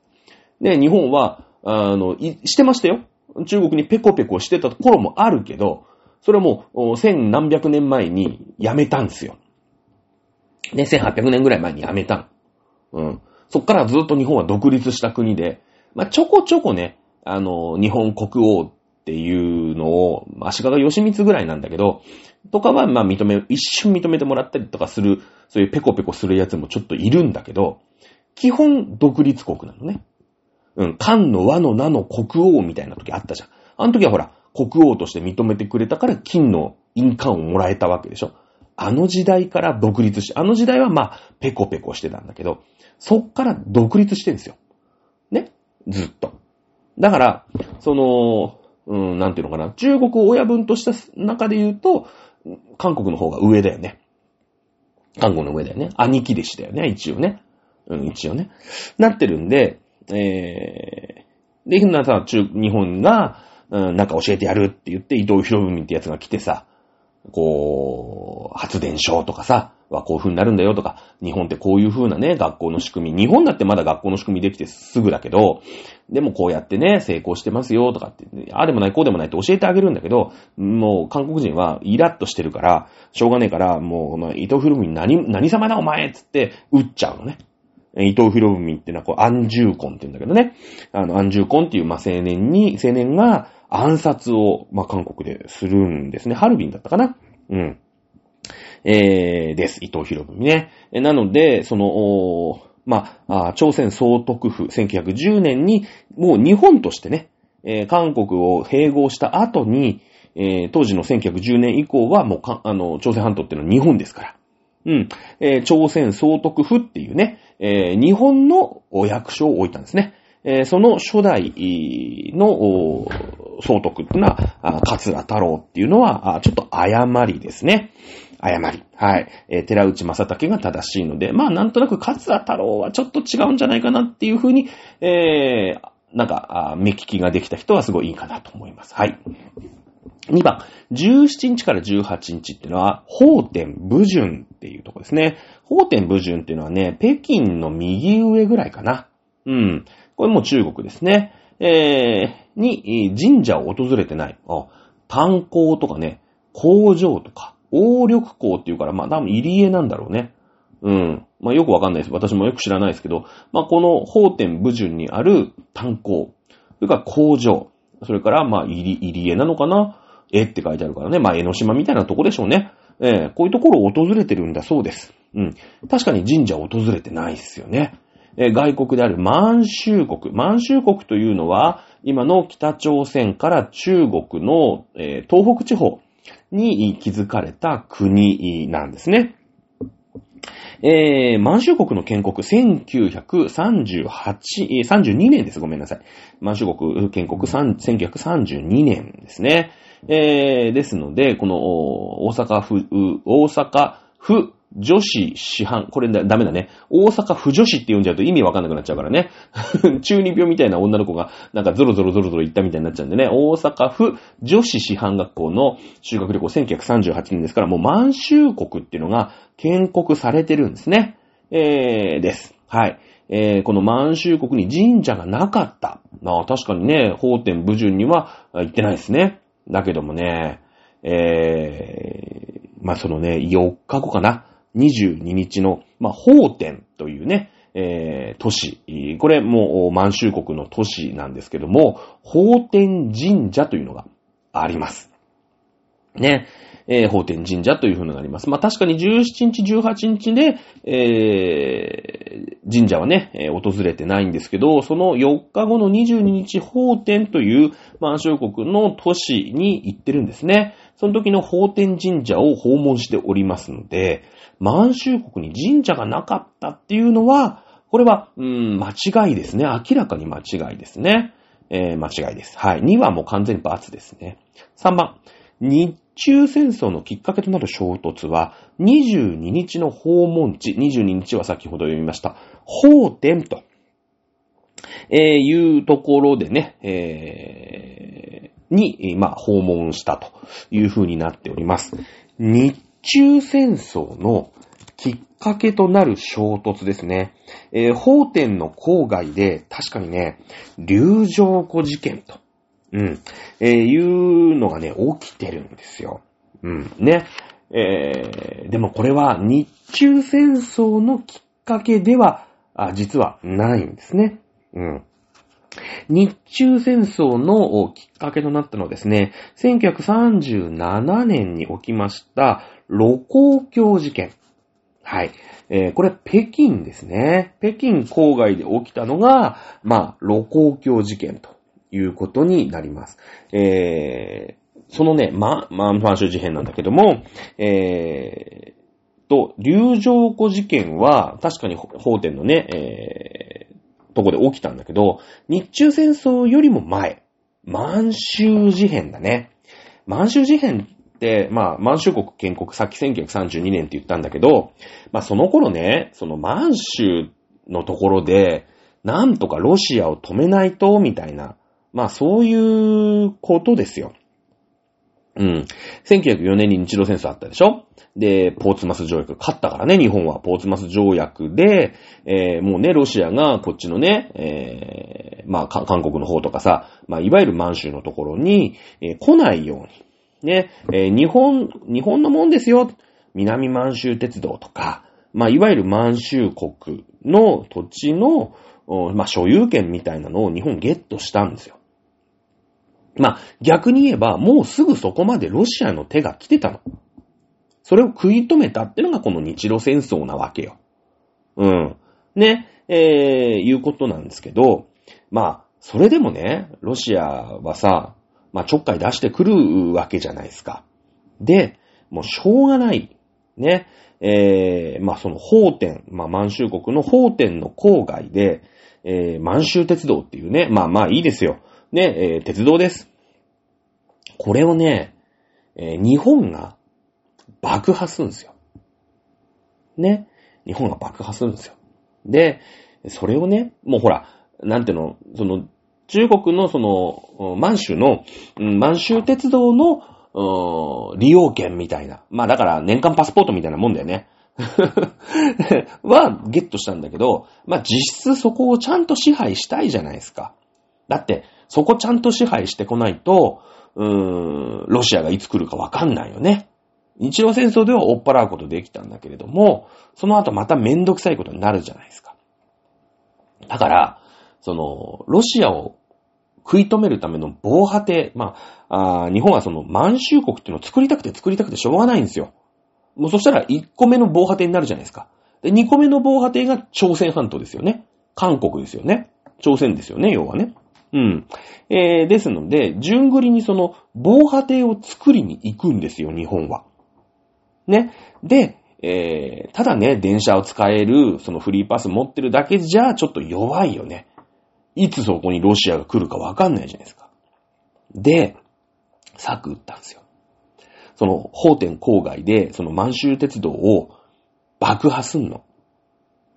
で、日本は、あの、してましたよ。中国にペコペコしてた頃もあるけど、それも、千何百年前にやめたんですよ。ね、1800年ぐらい前に辞めた。うん。そっからずっと日本は独立した国で、まあ、ちょこちょこね、あの、日本国王っていうのを、足利義満ぐらいなんだけど、とかは、ま、認め、一瞬認めてもらったりとかする、そういうペコペコするやつもちょっといるんだけど、基本独立国なのね。うん、漢の和の名の国王みたいな時あったじゃん。あの時はほら、国王として認めてくれたから金の印鑑をもらえたわけでしょ。あの時代から独立し、あの時代はまあ、ペコペコしてたんだけど、そっから独立してんですよ。ね？ずっと。だから、その、うん、なんていうのかな、中国を親分とした中で言うと、韓国の方が上だよね。韓国の上だよね。兄貴弟子だよね、一応ね。うん、一応ね。なってるんで、えー、で、なさ、中、日本が、うん、なんか教えてやるって言って、伊藤博文ってやつが来てさ、こう、発電所とかさ、はこういう風になるんだよとか、日本ってこういう風なね、学校の仕組み、日本だってまだ学校の仕組みできてすぐだけど、でもこうやってね、成功してますよとかって、ああでもない、こうでもないって教えてあげるんだけど、もう韓国人はイラッとしてるから、しょうがねえから、もう、まあ、伊藤博文何、何様だお前っつって撃っちゃうのね。伊藤博文ってのはこう、安住婚って言うんだけどね。あの、安住婚っていう、まあ、青年に、青年が、暗殺を、まあ、韓国でするんですね。ハルビンだったかなうん。えー、です。伊藤博文ね。なので、その、まあ、朝鮮総督府1910年に、もう日本としてね、えー、韓国を併合した後に、えー、当時の1910年以降はもうか、あの、朝鮮半島っていうのは日本ですから。うん。えー、朝鮮総督府っていうね、えー、日本のお役所を置いたんですね。えー、その初代の総督っていうのは、桂太郎っていうのは、ちょっと誤りですね。誤り。はい。えー、寺内正武が正しいので、まあなんとなく勝田太郎はちょっと違うんじゃないかなっていうふうに、えー、なんか、目利きができた人はすごいいいかなと思います。はい。2番、17日から18日っていうのは、法天武順っていうとこですね。法天武順っていうのはね、北京の右上ぐらいかな。うん。これも中国ですね。えー、に、神社を訪れてない。あ、炭鉱とかね、工場とか、王緑港っていうから、まあ多分入り江なんだろうね。うん。まあよくわかんないです。私もよく知らないですけど、まあこの法天武順にある炭鉱、それから工場、それからまあ入り、入り江なのかな？絵って書いてあるからね。まあ江ノ島みたいなとこでしょうね。えー、こういうところを訪れてるんだそうです。うん。確かに神社を訪れてないっすよね。えー、外国である満州国。満州国というのは、今の北朝鮮から中国の、えー、東北地方に築かれた国なんですね。えー、満州国の建国、1938、32年です。ごめんなさい。満州国建国1932年ですね。えー、ですので、この大阪府、大阪府女子市販、これだダメだね。大阪府女子って呼んじゃうと意味わかんなくなっちゃうからね。中二病みたいな女の子がなんかゾロゾロゾロゾロ行ったみたいになっちゃうんでね。大阪府女子市販学校の修学旅行1938年ですから、もう満州国っていうのが建国されてるんですね。えー、です。はい。えー、この満州国に神社がなかった。まあ確かにね、法天武順には行ってないですね。だけどもね、えー、まあそのね、4日後かな？22日の、まあ、法天というね、えー、都市。これもう満州国の都市なんですけども、法天神社というのがあります。ね。えー、法天神社というふうのがあります。まあ、確かに17日、18日で、えー、神社はね、えー、訪れてないんですけど、その4日後の22日、法天という満州国の都市に行ってるんですね。その時の法天神社を訪問しておりますので、満州国に神社がなかったっていうのは、これは、うん、間違いですね。明らかに間違いですね。えー、間違いです。はい。2はもう完全に罰ですね。3番。日中戦争のきっかけとなる衝突は、22日の訪問地、22日は先ほど読みました、法天と、えー、いうところでね、えー、に、まあ、訪問したという風になっております。日中戦争のきっかけとなる衝突ですね。えー、法天の郊外で、確かにね、流浄湖事件と、うん、えー、いうのがね、起きてるんですよ。うん、ね。えー、でもこれは日中戦争のきっかけでは、あ実はないんですね。うん。日中戦争のきっかけとなったのはですね、1937年に起きました露光橋事件。はい。えー、これ北京ですね。北京郊外で起きたのが、まあ、露光橋事件ということになります。えー、そのね、ま、まあ、ファンシュ事変なんだけども、えー、と、流浄湖事件は、確かに法典のね、えー、とこで起きたんだけど、日中戦争よりも前、満州事変だね。満州事変って、まあ、満州国建国、さっき1932年って言ったんだけど、まあその頃ね、その満州のところで、なんとかロシアを止めないと、みたいな、まあそういうことですよ。うん。1904年に日露戦争あったでしょ？で、ポーツマス条約勝ったからね、日本はポーツマス条約で、えー、もうね、ロシアがこっちのね、えー、まあ、韓国の方とかさ、まあ、いわゆる満州のところに、えー、来ないように、ね、えー、日本、日本のもんですよ。南満州鉄道とか、まあ、いわゆる満州国の土地の、まあ、所有権みたいなのを日本ゲットしたんですよ。まあ、逆に言えば、もうすぐそこまでロシアの手が来てたの。それを食い止めたってのがこの日露戦争なわけよ。うん。ね、えー、いうことなんですけど、まあ、それでもね、ロシアはさ、まあ、ちょっかい出してくるわけじゃないですか。で、もうしょうがない。ね。えー、まあ、その法天、まあ、満州国の法天の郊外で、えー、満州鉄道っていうね、まあまあいいですよ。ね、えー、鉄道です。これをね、えー、日本が爆破するんですよ。ね。日本が爆破するんですよ。で、それをね、もうほら、なんていうの、その、中国のその、満州の、満州鉄道の、利用券みたいな。まあだから年間パスポートみたいなもんだよね。はゲットしたんだけど、まあ実質そこをちゃんと支配したいじゃないですか。だって、そこちゃんと支配してこないと、うーん、ロシアがいつ来るかわかんないよね。日露戦争では追っ払うことできたんだけれども、その後まためんどくさいことになるじゃないですか。だから、その、ロシアを食い止めるための防波堤、まあ、あ日本はその満州国っていうのを作りたくて作りたくてしょうがないんですよ。もうそしたら1個目の防波堤になるじゃないですか。で、2個目の防波堤が朝鮮半島ですよね。韓国ですよね。朝鮮ですよね、要はね。うん。えー、ですので、順繰りにその防波堤を作りに行くんですよ、日本は。ね。で、えー、ただね、電車を使える、そのフリーパス持ってるだけじゃ、ちょっと弱いよね。いつそこにロシアが来るかわかんないじゃないですか。で、策打ったんですよ。その、法天郊外で、その満州鉄道を爆破すんの。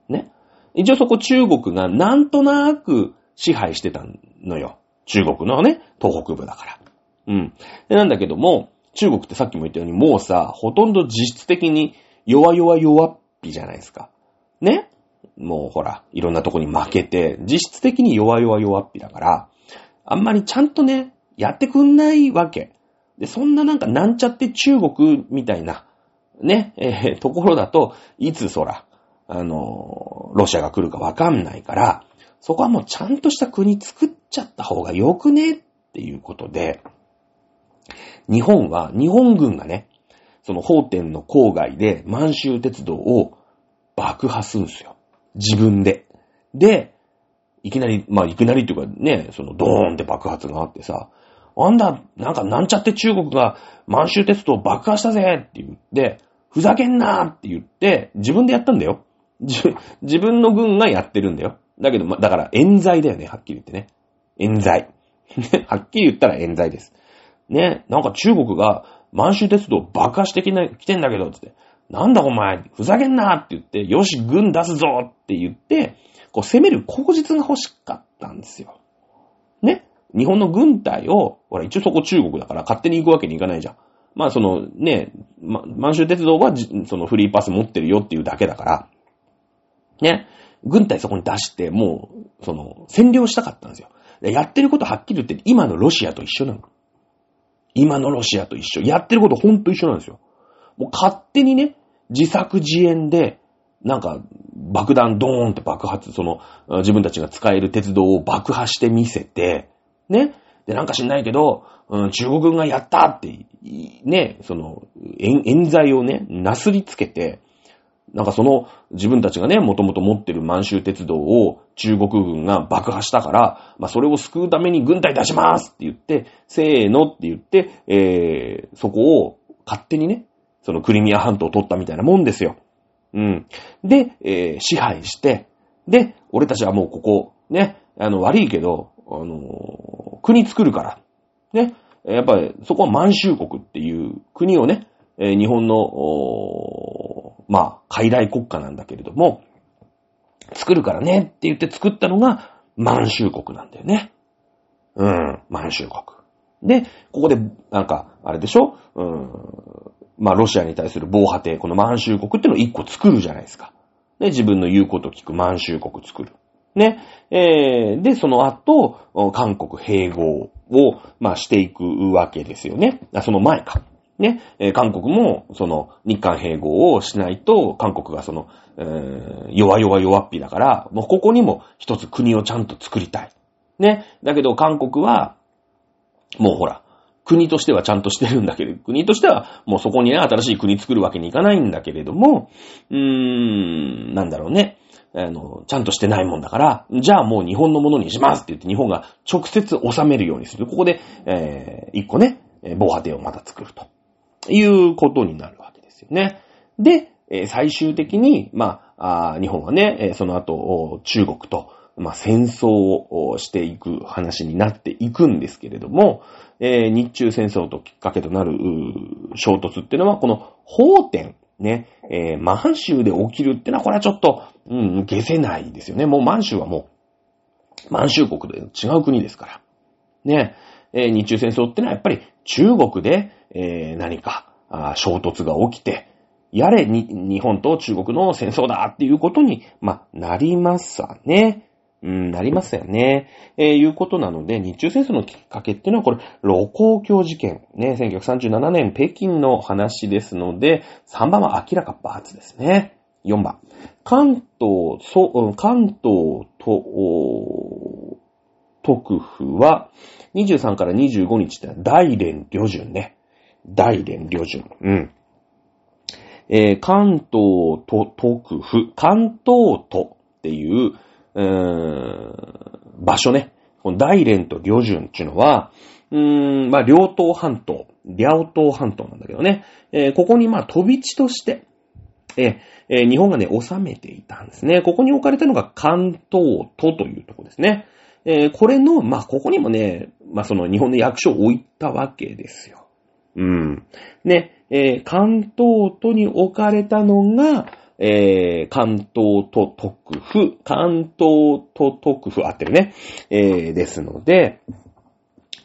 ね。一応そこ中国がなんとなく支配してたのよ。中国のね、東北部だから。うん。でなんだけども、中国ってさっきも言ったように、もうさ、ほとんど実質的に弱々弱っぴじゃないですか。ね？もうほら、いろんなとこに負けて、実質的に弱々弱っぴだから、あんまりちゃんとね、やってくんないわけ。で、そんななんかなんちゃって中国みたいな、ね、えー、ところだと、いつそら、あのー、ロシアが来るかわかんないから、そこはもうちゃんとした国作っちゃった方がよくね？っていうことで、日本は、日本軍がね、その法天の郊外で満州鉄道を爆破するんですよ。自分で。で、いきなり、まあ、いきなりっていうかね、そのドーンって爆発があってさ、あんだ、なんかなんちゃって中国が満州鉄道爆破したぜって言って、ふざけんなって言って、自分でやったんだよ。自分の軍がやってるんだよ。だけど、ま、だから冤罪だよね、はっきり言ってね。冤罪。はっきり言ったら冤罪です。ね、なんか中国が満州鉄道爆破してきな、来てんだけど、つって。なんだお前、ふざけんなって言って、よし、軍出すぞって言って、こう攻める口実が欲しかったんですよ。ね日本の軍隊を、ほら、一応そこ中国だから勝手に行くわけにいかないじゃん。まあそのね、ま、満州鉄道はそのフリーパス持ってるよっていうだけだから、ね、軍隊そこに出して、もう、その、占領したかったんですよ。やってることはっきり言って今のロシアと一緒なの。今のロシアと一緒。やってることほんと一緒なんですよ。もう勝手にね、自作自演で、なんか、爆弾ドーンって爆発、その、自分たちが使える鉄道を爆破してみせて、ね。で、なんか知んないけど、うん、中国軍がやったって、ね、その、冤罪をね、なすりつけて、なんかその自分たちがね、もともと持ってる満州鉄道を中国軍が爆破したから、まあそれを救うために軍隊出しますって言って、せーのって言って、えー、そこを勝手にね、そのクリミア半島を取ったみたいなもんですよ。うん。で、えー、支配して、で、俺たちはもうここ、ね、あの、悪いけど、あのー、国作るから。ね。やっぱり、そこは満州国っていう国をね、えー、日本の、まあ、海外国家なんだけれども、作るからねって言って作ったのが満州国なんだよね。うん、満州国。で、ここで、なんか、あれでしょ？うん、まあ、ロシアに対する防波堤、この満州国ってのを一個作るじゃないですか。で、自分の言うこと聞く満州国作る。ね。えー、で、その後、韓国併合を、まあ、していくわけですよね。その前か。ね。え、韓国も、その、日韓併合をしないと、韓国がその、えー、弱々弱っぴだから、もうここにも一つ国をちゃんと作りたい。ね。だけど、韓国は、もうほら、国としてはちゃんとしてるんだけど、国としてはもうそこにね、新しい国作るわけにいかないんだけれども、うーん、なんだろうね。あの、ちゃんとしてないもんだから、じゃあもう日本のものにしますって言って日本が直接収めるようにする。ここで、えー、一個ね、防波堤をまた作ると。いうことになるわけですよね。で、えー、最終的に、まあ、あ日本はね、えー、その後、中国と、まあ、戦争をしていく話になっていくんですけれども、えー、日中戦争ときっかけとなる、衝突っていうのは、この法典、ね、えー、満州で起きるっていうのは、これはちょっと、うん、消せないですよね。もう満州はもう、満州国で違う国ですから。ね、えー、日中戦争ってのはやっぱり中国で、えー、何か衝突が起きて、やれに、日本と中国の戦争だっていうことに、まなりますわね。うん、なりますよね。えー、いうことなので、日中戦争のきっかけっていうのはこれ、露光橋事件。ね、1937年北京の話ですので、3番は明らか罰ですね。4番。関東、そう、関東と、特府は、23から25日って大連旅順ね。大連旅順。うん。えー、関東都特府、関東都っていう、うーん、場所ね。この大連と旅順っていうのは、うーん、まあ、両東半島、両東半島なんだけどね。えー、ここにまあ飛び地として、えー、日本がね、収めていたんですね。ここに置かれたのが関東都というとこですね。えー、これの、まあ、ここにもね、まあ、その日本の役所を置いたわけですよ。うん。ね、えー、関東都に置かれたのが、えー、関東都特府、関東都特府あってるね、えー、ですので、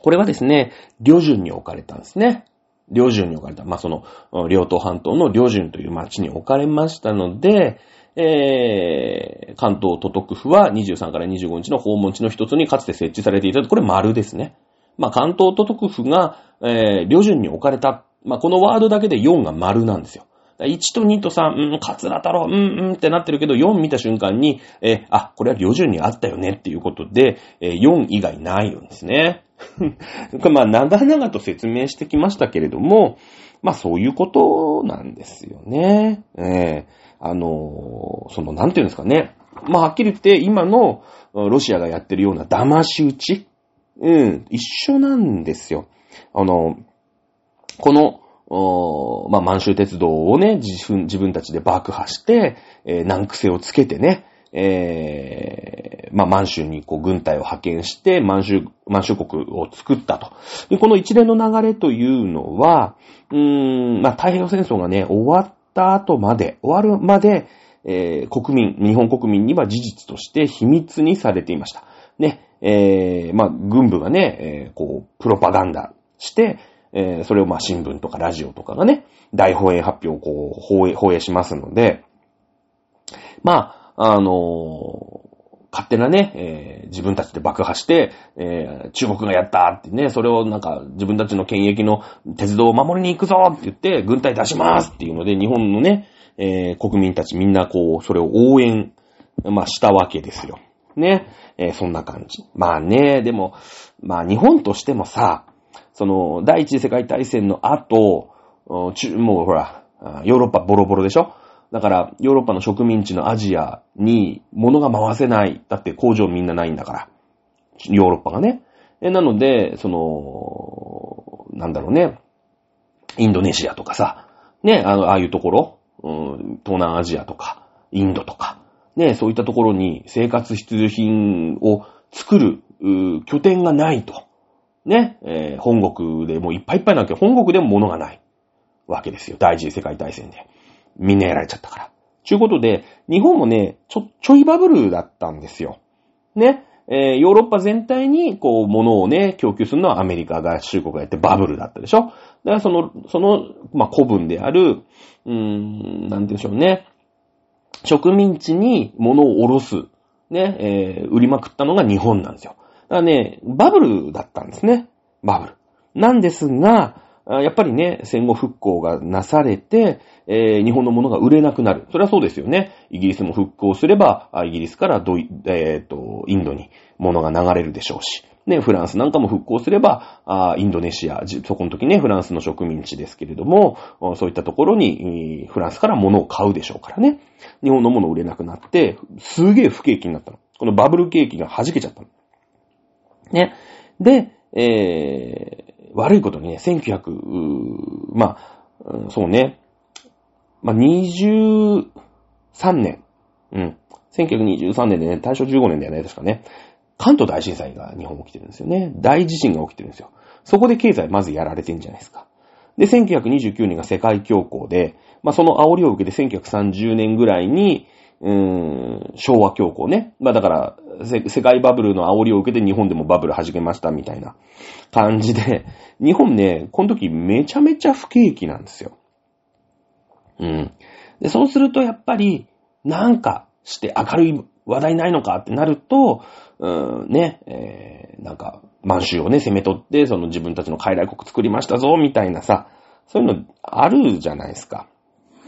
これはですね、旅順に置かれたんですね。旅順に置かれた。まあ、その、両東半島の旅順という町に置かれましたので、えー、関東都督府は23から25日の訪問地の一つにかつて設置されていた。これ丸ですね。まあ、関東都督府が、えー、旅順に置かれた。まあ、このワードだけで4が丸なんですよ。1と2と3、うん、カツラ太郎、うん、うんってなってるけど、4見た瞬間に、えー、あ、これは旅順にあったよねっていうことで、えー、4以外ないんですね。まあ、長々と説明してきましたけれども、まあ、そういうことなんですよね。えーあの、その、なんていうんですかね。まあ、はっきり言って、今のロシアがやってるような騙し討ち？うん、一緒なんですよ。あの、この、まあ、満州鉄道をね、自分、自分たちで爆破して、えー、難癖をつけてね、えー、まあ、満州にこう軍隊を派遣して、満州、満州国を作ったと。で、この一連の流れというのは、うーん、まあ、太平洋戦争がね、終わった後まで、終わるまで、えー、国民、日本国民には事実として秘密にされていました。ね、えー、まあ、軍部がね、えー、こう、プロパガンダして、えー、それをまあ、新聞とかラジオとかがね、大放映発表をこう、放映、放映しますので、まあ、あのー、勝手なね、えー、自分たちで爆破して、えー、中国がやったってね、それをなんか自分たちの権益の鉄道を守りに行くぞって言って、軍隊出しますっていうので、日本のね、えー、国民たちみんなこう、それを応援、まあ、したわけですよ。ね。えー、そんな感じ。まあね、でも、まあ日本としてもさ、その、第一次世界大戦の後、もうほら、ヨーロッパボロボロでしょ？だから、ヨーロッパの植民地のアジアに物が回せない。だって工場みんなないんだから。ヨーロッパがね。え、なので、その、なんだろうね。インドネシアとかさ、ね、あの、ああいうところ、うん、東南アジアとか、インドとか、ね、そういったところに生活必需品を作る、拠点がないと。ね、えー、本国でもういっぱいいっぱいなわけ本国でも物がないわけですよ。第一次世界大戦で。みんなやられちゃったから。ちゅうことで、日本もね、ちょ、ちょいバブルだったんですよ。ね。えー、ヨーロッパ全体に、こう、物をね、供給するのはアメリカ合衆国がやってバブルだったでしょだからその、その、まあ、古文である、うーん、なんて言うんでしょうね。植民地に物を下ろす、ね、えー、売りまくったのが日本なんですよ。だからね、バブルだったんですね。バブル。なんですが、やっぱりね、戦後復興がなされて、えー、日本のものが売れなくなる。それはそうですよね。イギリスも復興すれば、イギリスからドイ、えっ、ー、と、インドに物が流れるでしょうし。ね、フランスなんかも復興すれば、あインドネシア、そこの時ね、フランスの植民地ですけれども、そういったところに、フランスから物を買うでしょうからね。日本のもの売れなくなって、すげえ不景気になったの。このバブル景気が弾けちゃったの。ね。で、えー、悪いことにね、1900、まあ、そうね、まあ、23年、うん。1923年でね、大正15年だよね、確かね。関東大震災が日本起きてるんですよね。大地震が起きてるんですよ。そこで経済まずやられてんじゃないですか。で、1929年が世界恐慌で、まあ、その煽りを受けて1930年ぐらいに、うーん、昭和恐慌ね。まあ、だから、世界バブルの煽りを受けて日本でもバブル始めましたみたいな感じで、日本ね、この時めちゃめちゃ不景気なんですよ。うん。で、そうするとやっぱり、なんかして明るい話題ないのかってなると、うん、ね、えー、なんか、満州をね、攻め取って、その自分たちの傀儡国作りましたぞ、みたいなさ、そういうのあるじゃないですか。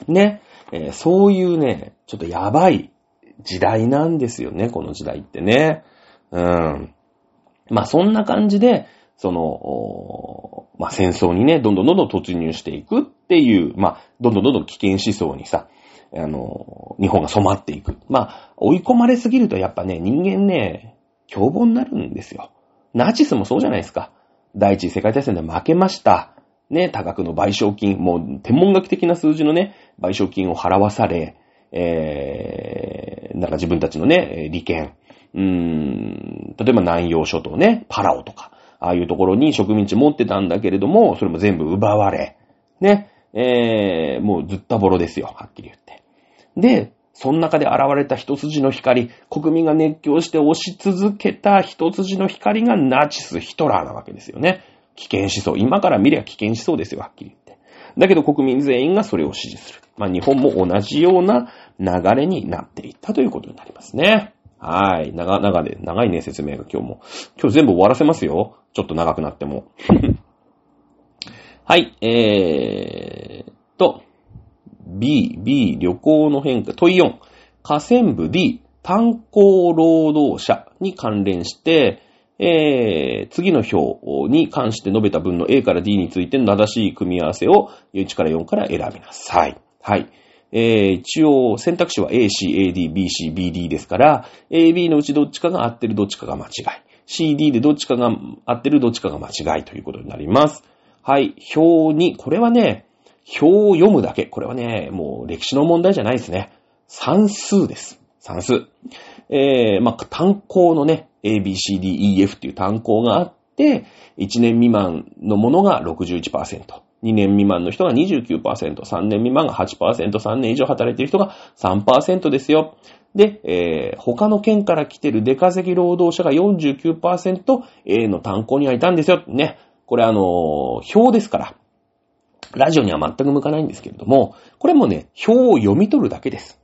ね、えー、そういうね、ちょっとやばい時代なんですよね、この時代ってね。うん。まあ、そんな感じで、その、まあ、戦争にね、どんどんどんどん突入していくっていう、まあ、どんどんどんどん危険思想にさ、あの、日本が染まっていく。まあ、追い込まれすぎるとやっぱね、人間ね、凶暴になるんですよ。ナチスもそうじゃないですか。第一次世界大戦で負けました。ね、多額の賠償金、もう天文学的な数字のね、賠償金を払わされ、えー、なんか自分たちのね、利権、うーん、例えば南洋諸島ね、パラオとか、ああいうところに植民地持ってたんだけれども、それも全部奪われ、ね、えー、もうずったぼろですよ、はっきり言って。で、その中で現れた一筋の光、国民が熱狂して押し続けた一筋の光がナチス、ヒトラーなわけですよね。危険思想。今から見れば危険思想ですよ、はっきり言って。だけど国民全員がそれを支持する。まあ日本も同じような流れになっていったということになりますね。はい。長、長で、長いね、説明が今日も。今日全部終わらせますよ。ちょっと長くなっても。はい。えーと、B、B、旅行の変化、問4。河川部 D、炭鉱労働者に関連して、えー、次の表に関して述べた文の A から D についての正しい組み合わせを1から4から選びなさい。はい。えー、一応選択肢は A, C, A, D, B, C, B, D ですから、A, B のうちどっちかが合ってる、どっちかが間違い。C, D でどっちかが合ってる、どっちかが間違いということになります。はい。表に、これはね、表を読むだけ。これはね、もう歴史の問題じゃないですね。算数です。算数。えー、まあ、単項のね、A, B, C, D, E, F っていう単項があって、1年未満のものが61%。2年未満の人が29%、3年未満が8%、3年以上働いている人が3%ですよ。で、えー、他の県から来てる出稼ぎ労働者が49%、A の単項にはいたんですよ。ね。これあのー、表ですから。ラジオには全く向かないんですけれども、これもね、表を読み取るだけです。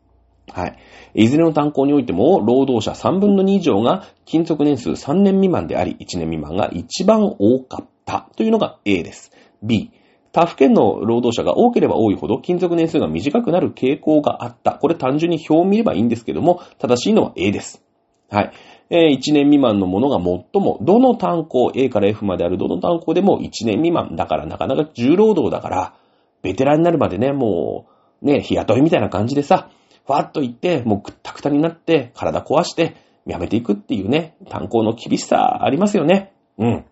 はい。いずれの単行においても、労働者3分の2以上が勤続年数3年未満であり、1年未満が一番多かったというのが A です。B、他府県の労働者が多ければ多いほど勤続年数が短くなる傾向があった。これ単純に表を見ればいいんですけども、正しいのは A です。はい。えー、1年未満のものが最も、どの単行、A から F まであるどの単行でも1年未満。だからなかなか重労働だから、ベテランになるまでね、もう、ね、日雇いみたいな感じでさ、ふわっと行って、もうくったくたになって、体壊して、やめていくっていうね、炭鉱の厳しさありますよね。うん。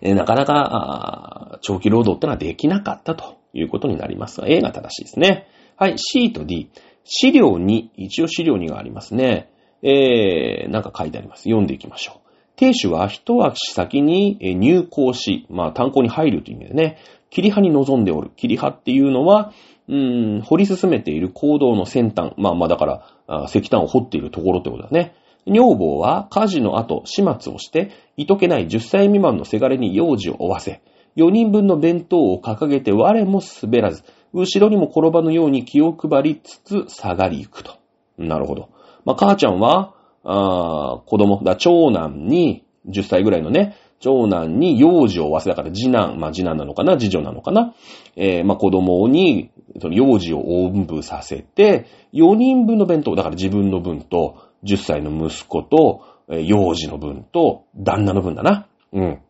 え、なかなか、長期労働ってのはできなかったということになりますが、A が正しいですね。はい、C と D。資料2、一応資料2がありますね。えー、なんか書いてあります。読んでいきましょう。亭主は一足先に入校し、まあ炭鉱に入るという意味でね、切り葉に臨んでおる。切り葉っていうのは、うん、掘り進めている行動の先端。まあまあだから、石炭を掘っているところってことだね。女房は火事の後、始末をして、いとけない10歳未満のせがれに幼児を負わせ、4人分の弁当を掲げて我も滑らず、後ろにも転ばぬように気を配りつつ下がり行くと。なるほど。まあ、母ちゃんは、あ子供、だ、長男に、10歳ぐらいのね、長男に幼児を負わせ、だから次男、まあ、次男なのかな、次女なのかな？えー、まあ、子供に、その幼児をおんぶさせて、4人分の弁当、だから自分の分と、10歳の息子と、幼児の分と、旦那の分だな。うん。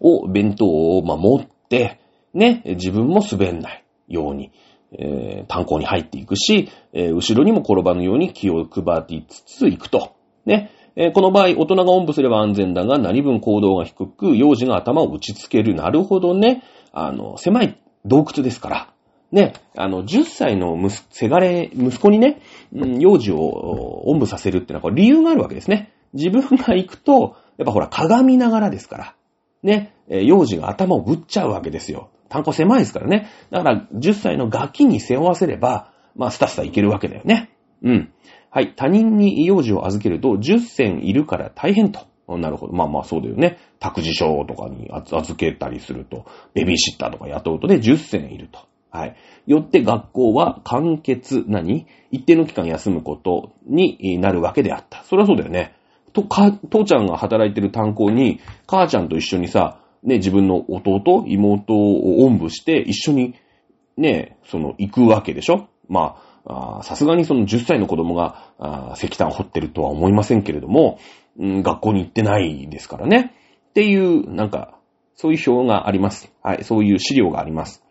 を、弁当を、まあ、持って、ね、自分も滑んないように、えー、炭鉱に入っていくし、えー、後ろにも転ばぬように気を配りつつ行くと。ね。えー、この場合、大人がおんぶすれば安全だが、何分行動が低く、幼児が頭を打ちつける。なるほどね。あの、狭い洞窟ですから。ね、あの、10歳の息、せがれ、息子にね、幼児をおんぶさせるってのは、これ理由があるわけですね。自分が行くと、やっぱほら、鏡ながらですから。ね、幼児が頭をぶっちゃうわけですよ。単行狭いですからね。だから、10歳のガキに背負わせれば、まあ、スタスタいけるわけだよね。うん。はい。他人に幼児を預けると、10銭いるから大変と。なるほど。まあまあそうだよね。託児所とかに預預けたりすると、ベビーシッターとか雇うとで10銭いると。はい。よって学校は完結、何？一定の期間休むことになるわけであった。それはそうだよね。と、か、父ちゃんが働いてる炭鉱に、母ちゃんと一緒にさ、ね、自分の弟、妹をおんぶして一緒に、ね、その、行くわけでしょ？まあ、さすがにその10歳の子供が、石炭掘ってるとは思いませんけれども、うん、学校に行ってないですからね。っていう、なんか、そういう表があります。はい、そういう資料があります。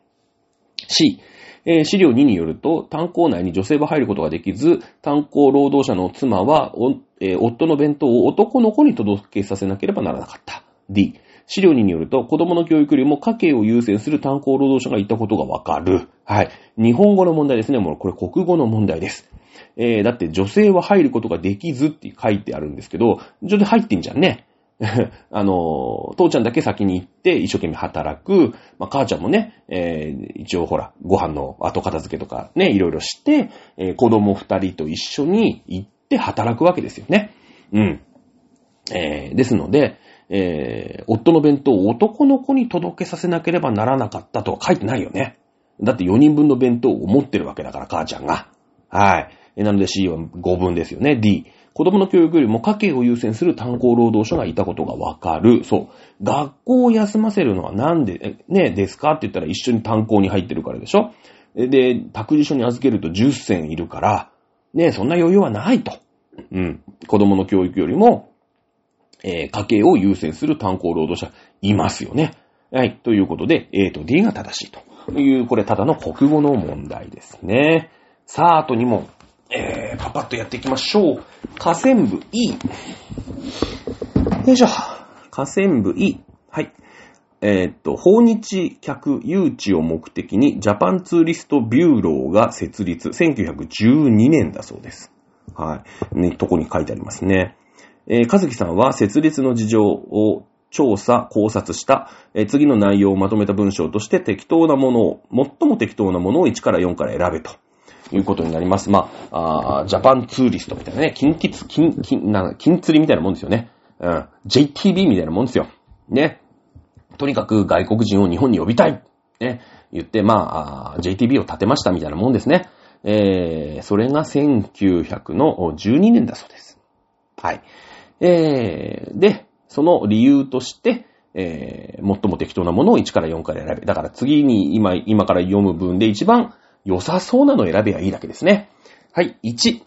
C、えー資料2によると、炭鉱内に女性は入ることができず、炭鉱労働者の妻は、えー夫の弁当を男の子に届けさせなければならなかった。D、資料2によると、子供の教育よりも家計を優先する炭鉱労働者がいたことがわかる。はい。日本語の問題ですね。もうこれ国語の問題です。えーだって女性は入ることができずって書いてあるんですけど、女性入ってんじゃんね。あの、父ちゃんだけ先に行って一生懸命働く。まあ、母ちゃんもね、えー一応ほら、ご飯の後片付けとかね、いろいろして、えー子供二人と一緒に行って働くわけですよね。うん。えーですので、えー夫の弁当を男の子に届けさせなければならなかったとは書いてないよね。だって4人分の弁当を持ってるわけだから、母ちゃんが。はい。なので C は5分ですよね。D。子供の教育よりも家計を優先する炭鉱労働者がいたことがわかる。そう。学校を休ませるのはなんで、ね、ですか？って言ったら一緒に炭鉱に入ってるからでしょ？で、託児所に預けると10銭いるから、ね、そんな余裕はないと。うん。子供の教育よりも、えー家計を優先する炭鉱労働者いますよね。はい。ということで、A と D が正しいという、これただの国語の問題ですね。さあ、あと2問。え、パパッとやっていきましょう。下線部 E。よいしょ。下線部 E。はい。えーっと、訪日客誘致を目的にジャパンツーリストビューローが設立。1912年だそうです。はい。ね、とこに書いてありますね。えー、かずきさんは設立の事情を調査、考察した、えー次の内容をまとめた文章として適当なものを、最も適当なものを1から4から選べと。いうことになります。まあ、あジャパンツーリストみたいなね、金キツ、金、金、な、金釣りみたいなもんですよね。うん。JTB みたいなもんですよ。ね。とにかく外国人を日本に呼びたい。ね。言って、まあ、あ JTB を立てましたみたいなもんですね。えー、それが1900の12年だそうです。はい。えー、で、その理由として、えー、最も適当なものを1から4から選べ。だから次に今、今から読む文で一番良さそうなのを選べばいいだけですね。はい。1、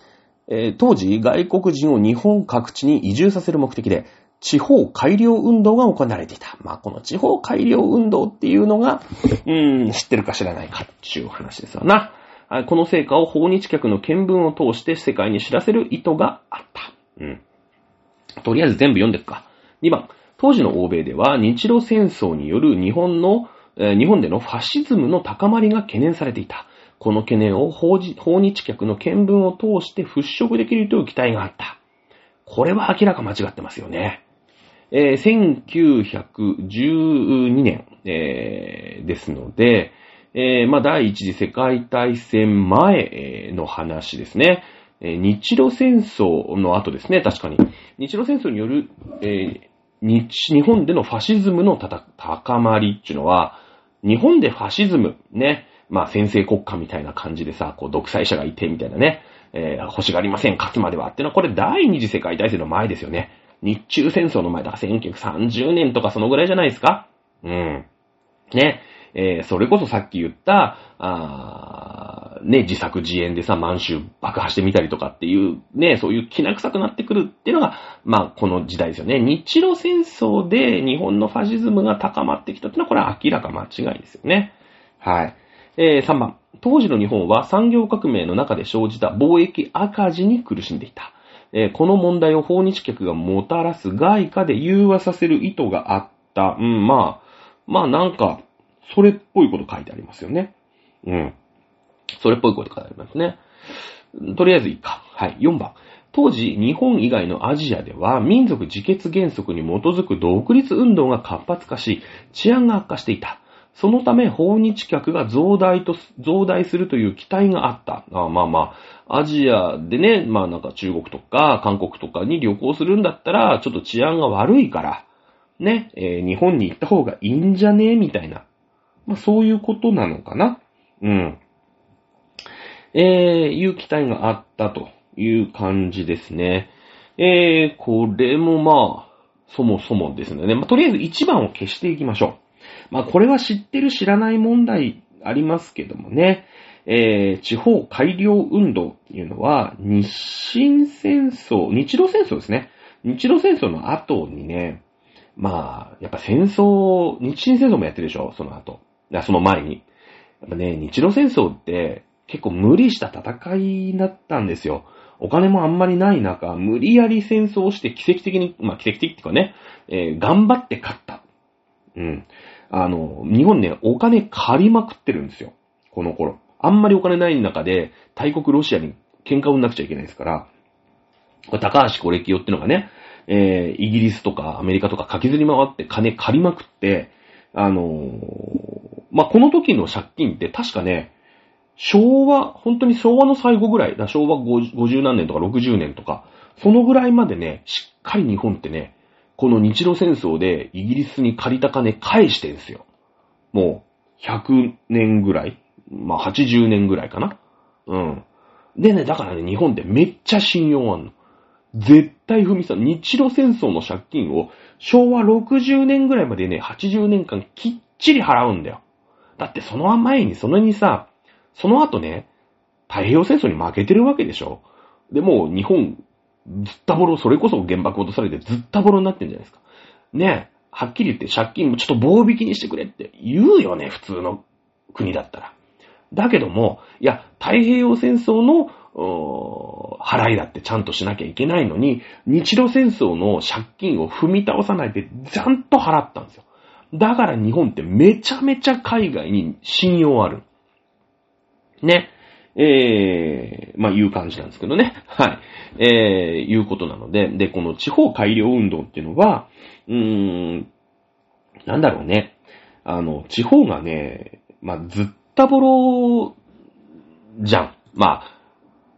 えー当時外国人を日本各地に移住させる目的で、地方改良運動が行われていた。まあ、この地方改良運動っていうのが、うーん、知ってるか知らないかっていう話ですわな。この成果を訪日客の見聞を通して世界に知らせる意図があった。うん。とりあえず全部読んでいくか。2番、当時の欧米では日露戦争による日本の、えー日本でのファシズムの高まりが懸念されていた。この懸念を訪日客の見聞を通して払拭できるという期待があった。これは明らか間違ってますよね。えー1912年、えーですので、えーまあ、第一次世界大戦前の話ですね。え日露戦争の後ですね、確かに。日露戦争による、えー日日本でのファシズムのたた高まりっていうのは、日本でファシズム、ね、まあ先制国家みたいな感じでさ、こう独裁者がいてみたいなね、えー欲しがりません、勝つまではっていうのは、これ第二次世界大戦の前ですよね。日中戦争の前だから1930年とかそのぐらいじゃないですかうん。ね。えーそれこそさっき言った、あね、自作自演でさ、満州爆破してみたりとかっていう、ね、そういう気な臭くなってくるっていうのが、まあ、この時代ですよね。日露戦争で日本のファシズムが高まってきたっていうのは、これは明らか間違いですよね。はい。えー3番。当時の日本は産業革命の中で生じた貿易赤字に苦しんでいた。えーこの問題を訪日客がもたらす外貨で融和させる意図があった。うん、まあ、まあなんか、それっぽいこと書いてありますよね。うん。それっぽいこと書いてありますね。とりあえずいいか。はい。4番。当時、日本以外のアジアでは民族自決原則に基づく独立運動が活発化し、治安が悪化していた。そのため、訪日客が増大と、増大するという期待があった。あまあまあ、アジアでね、まあなんか中国とか韓国とかに旅行するんだったら、ちょっと治安が悪いから、ね、えー、日本に行った方がいいんじゃね？えみたいな。まあそういうことなのかな。うん。えー、いう期待があったという感じですね。えー、これもまあ、そもそもですね。まあ、とりあえず1番を消していきましょう。まあ、これは知ってる知らない問題ありますけどもね。えー、地方改良運動っていうのは、日清戦争、日露戦争ですね。日露戦争の後にね、まあ、やっぱ戦争、日清戦争もやってるでしょその後。その前に。やっぱね、日露戦争って結構無理した戦いだったんですよ。お金もあんまりない中、無理やり戦争をして奇跡的に、まあ奇跡的っていうかね、えー、頑張って勝った。うん。あの、日本ね、お金借りまくってるんですよ。この頃。あんまりお金ない中で、大国ロシアに喧嘩を売んなくちゃいけないですから、これ高橋コレキオってのがね、えー、イギリスとかアメリカとか駆けずり回って金借りまくって、あのー、まあ、この時の借金って確かね、昭和、本当に昭和の最後ぐらい、だ昭和50何年とか60年とか、そのぐらいまでね、しっかり日本ってね、この日露戦争でイギリスに借りた金返してんすよ。もう、100年ぐらいまあ、80年ぐらいかな。うん。でね、だからね、日本ってめっちゃ信用あんの。絶対踏みさん、日露戦争の借金を昭和60年ぐらいまでね、80年間きっちり払うんだよ。だってその前に、そのにさ、その後ね、太平洋戦争に負けてるわけでしょ。で、も日本、ずったぼろ、それこそ原爆落とされてずったぼろになってんじゃないですか。ねえはっきり言って借金もちょっと棒引きにしてくれって言うよね、普通の国だったら。だけども、いや、太平洋戦争の、払いだってちゃんとしなきゃいけないのに、日露戦争の借金を踏み倒さないで、ちゃんと払ったんですよ。だから日本ってめちゃめちゃ海外に信用ある。ね。えー、まあ、いう感じなんですけどね。はい。えー、いうことなので、で、この地方改良運動っていうのは、うーん、なんだろうね。あの、地方がね、まあ、ずったぼろ、じゃん。まあ、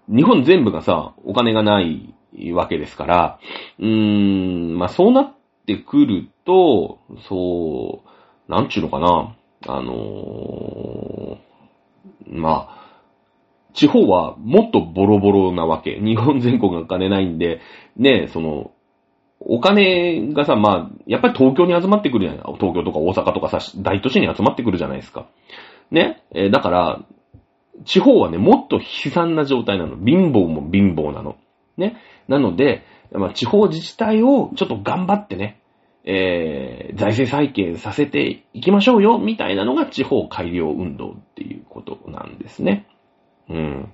日本全部がさ、お金がないわけですから、うーん、まあ、そうなってくると、そう、なんちゅうのかな。あのー、まあ、地方はもっとボロボロなわけ。日本全国が金ないんで、ね、その、お金がさ、まあ、やっぱり東京に集まってくるじゃない東京とか大阪とかさ、大都市に集まってくるじゃないですか。ね。えー、だから、地方はね、もっと悲惨な状態なの。貧乏も貧乏なの。ね。なので、まあ、地方自治体をちょっと頑張ってね、えー、財政再建させていきましょうよ、みたいなのが地方改良運動っていうことなんですね。うん。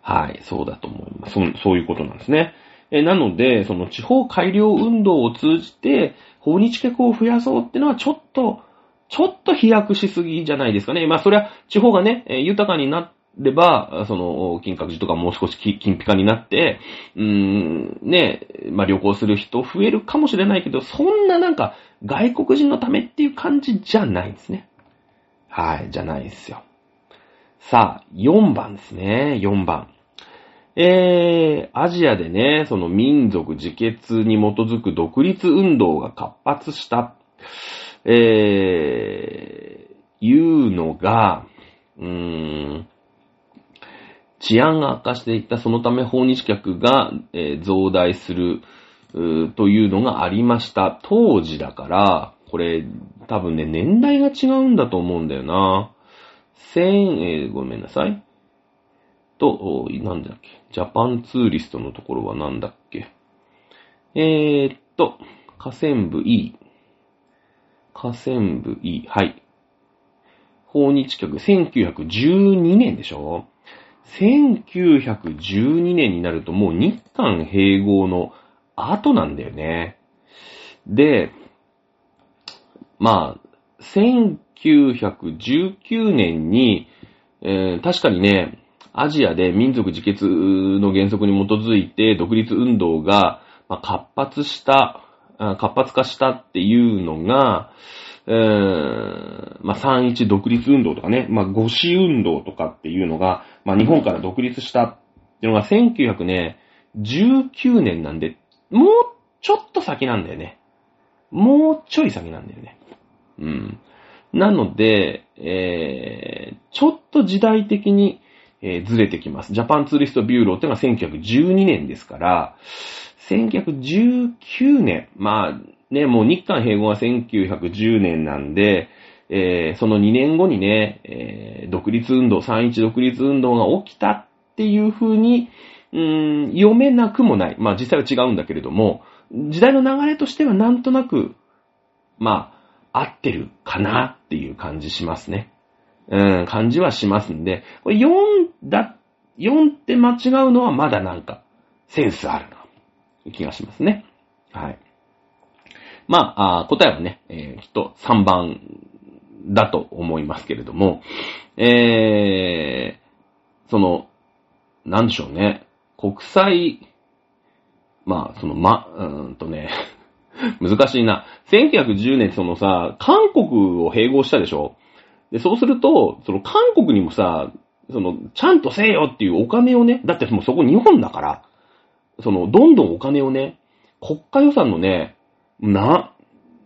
はい、そうだと思います。そそういうことなんですね。えなので、その地方改良運動を通じて、訪日客を増やそうってのはちょっと、ちょっと飛躍しすぎじゃないですかね。まあ、それは地方がね、豊かになれば、その、金閣寺とかもう少し金ピカになって、うーん、ね、まあ、旅行する人増えるかもしれないけど、そんななんか、外国人のためっていう感じじゃないですね。はい、じゃないですよ。さあ、4番ですね、4番。えー、アジアでね、その民族自決に基づく独立運動が活発した、えー、いうのが、うーん、治安が悪化していった、そのため訪日客が、えー、増大する、というのがありました。当時だから、これ、多分ね、年代が違うんだと思うんだよな。千、えー、ごめんなさい。と、なんだっけ？ジャパンツーリストのところはなんだっけ？えー、っと、河川部 E。河川部 E。はい。訪日客、1912年でしょ ?1912 年になるともう日韓併合の後なんだよね。で、まあ、1919年に、えー、確かにね、アジアで民族自決の原則に基づいて独立運動が活発した、活発化したっていうのが、うーまあ、3-1独立運動とかね、まあ、五四運動とかっていうのが、まあ、日本から独立したっていうのが1919年なんで、もうちょっと先なんだよね。もうちょい先なんだよね。うん。なので、えー、ちょっと時代的に、えーずれてきます。ジャパンツーリストビューローってのが1912年ですから、1919年、まあね、もう日韓併合は1910年なんで、えーその2年後にね、えー独立運動、3-1独立運動が起きたっていう風に、うーん、読めなくもない。まあ実際は違うんだけれども、時代の流れとしてはなんとなく、まあ、合ってるかなっていう感じしますね。うん、感じはしますんで、これ4だ、4って間違うのはまだなんか、センスあるな、気がしますね。はい。まあ、あ答えはね、えーきっと3番だと思いますけれども、えー、その、なんでしょうね、国際、まあ、その、ま、うーんとね、難しいな。1910年そのさ、韓国を併合したでしょ？で、そうすると、その韓国にもさ、その、ちゃんとせえよっていうお金をね、だってもうそこ日本だから、その、どんどんお金をね、国家予算のね、な、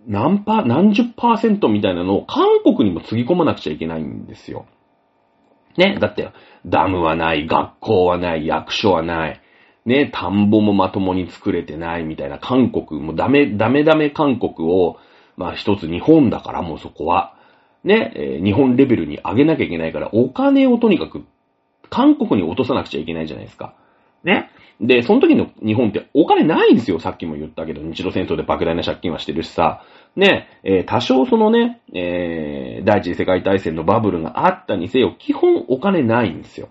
何パー、何十パーセントみたいなのを韓国にもつぎ込まなくちゃいけないんですよ。ね、だって、ダムはない、学校はない、役所はない、ね、田んぼもまともに作れてないみたいな韓国、もうダメ、ダメダメ韓国を、まあ一つ日本だからもうそこは、ね、えー日本レベルに上げなきゃいけないから、お金をとにかく、韓国に落とさなくちゃいけないじゃないですか。ね。で、その時の日本ってお金ないんですよ。さっきも言ったけど、日露戦争で莫大な借金はしてるしさ。ね、えー多少そのね、えー第一次世界大戦のバブルがあったにせよ、基本お金ないんですよ。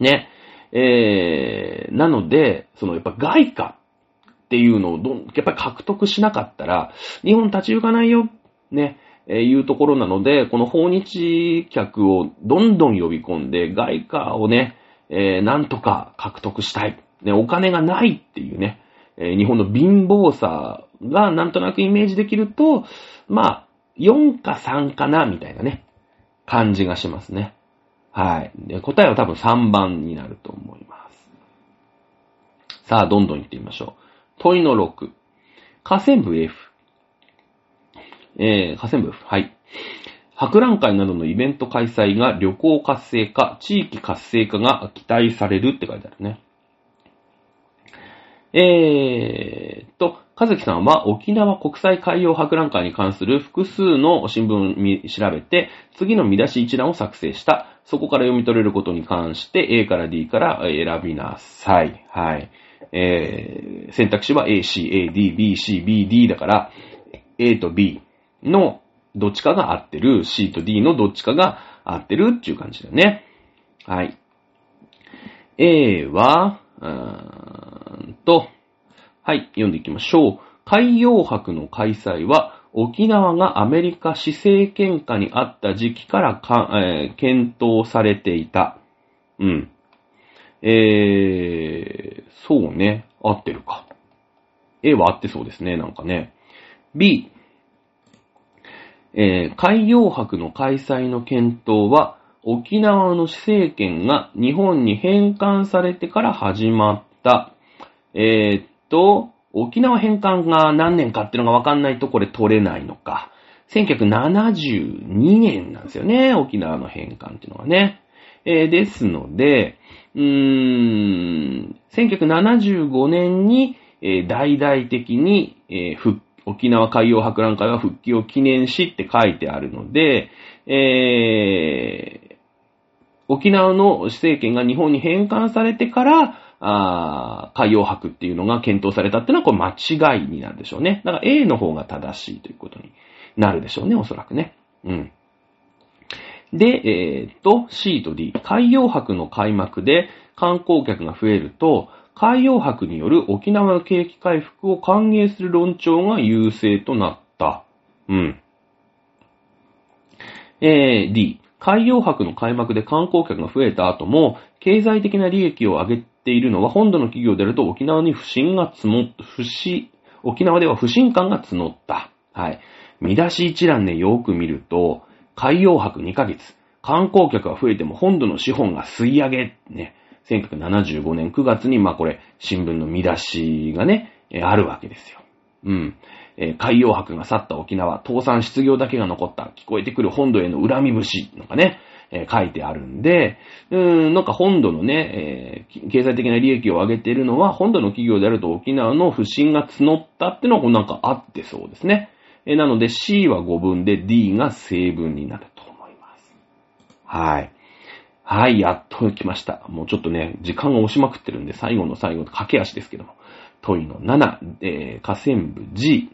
ね。えー、なので、そのやっぱ外貨っていうのをどん、やっぱり獲得しなかったら、日本立ち行かないよ、ね、えーいうところなので、この訪日客をどんどん呼び込んで、外貨をね、えーなんとか獲得したい。ね、お金がないっていうね、えー日本の貧乏さがなんとなくイメージできると、まあ、4か3かな、みたいなね、感じがしますね。はい。で答えは多分3番になると思います。さあ、どんどん行ってみましょう。問いの6。河川部 F。えー、河川部 F。はい。博覧会などのイベント開催が旅行活性化、地域活性化が期待されるって書いてあるね。えーと、かずきさんは沖縄国際海洋博覧会に関する複数の新聞を調べて、次の見出し一覧を作成した。そこから読み取れることに関して A から D から選びなさい。はい。えー、選択肢は A, C, A, D, B, C, B, D だから、A と B のどっちかが合ってる、C と D のどっちかが合ってるっていう感じだよね。はい。A は、うーんと、はい、読んでいきましょう。海洋博の開催は、沖縄がアメリカ施政権下にあった時期からか、えー検討されていた。うん。えー、そうね。合ってるか。A は合ってそうですね、なんかね。B、えー海洋博の開催の検討は、沖縄の施政権が日本に返還されてから始まった。えーっと、沖縄返還が何年かっていうのがわかんないとこれ取れないのか。1972年なんですよね、沖縄の返還っていうのはね。えーですので、うーん、1975年に、えー大々的に、えー沖縄海洋博覧会は復帰を記念しって書いてあるので、えー沖縄の政権が日本に返還されてから、あ海洋博っていうのが検討されたっていうのはこれ間違いになるでしょうね。だから A の方が正しいということになるでしょうね、おそらくね。うん。で、えーっと、C と D。海洋博の開幕で観光客が増えると、海洋博による沖縄の景気回復を歓迎する論調が優勢となった。うん。えー、D。海洋博の開幕で観光客が増えた後も、経済的な利益を上げているのは本土の企業であると沖縄に不信が積も、不信、沖縄では不信感が募った。はい。見出し一覧ね、よく見ると、海洋博2ヶ月、観光客が増えても本土の資本が吸い上げ、ね、1975年9月に、まあこれ、新聞の見出しがね、あるわけですよ。うん。えー、海洋博が去った沖縄、倒産失業だけが残った、聞こえてくる本土への恨み節のかね、えー、書いてあるんで、うーん、なんか本土のね、えー、経済的な利益を上げているのは、本土の企業であると沖縄の不信が募ったってのがなんかあってそうですね。えー、なので C は5分で D が正分になると思います。はい。はい、やっと来ました。もうちょっとね、時間が押しまくってるんで、最後の最後の、駆け足ですけども。問いの7、えー、河川部 G、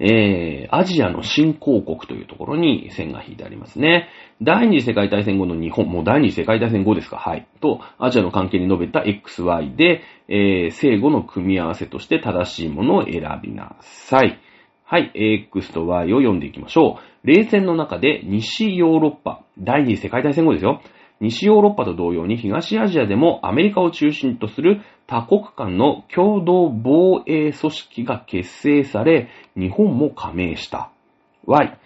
えー、アジアの新興国というところに線が引いてありますね。第二次世界大戦後の日本、もう第二次世界大戦後ですか、はい。と、アジアの関係に述べた XY で、えー、正誤の組み合わせとして正しいものを選びなさい。はい、X と Y を読んでいきましょう。冷戦の中で西ヨーロッパ、第二次世界大戦後ですよ。西ヨーロッパと同様に東アジアでもアメリカを中心とする多国間の共同防衛組織が結成され、日本も加盟した。Y、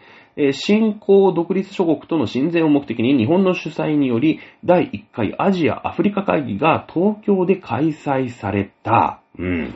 新興独立諸国との親善を目的に日本の主催により第1回アジア・アフリカ会議が東京で開催された。うん。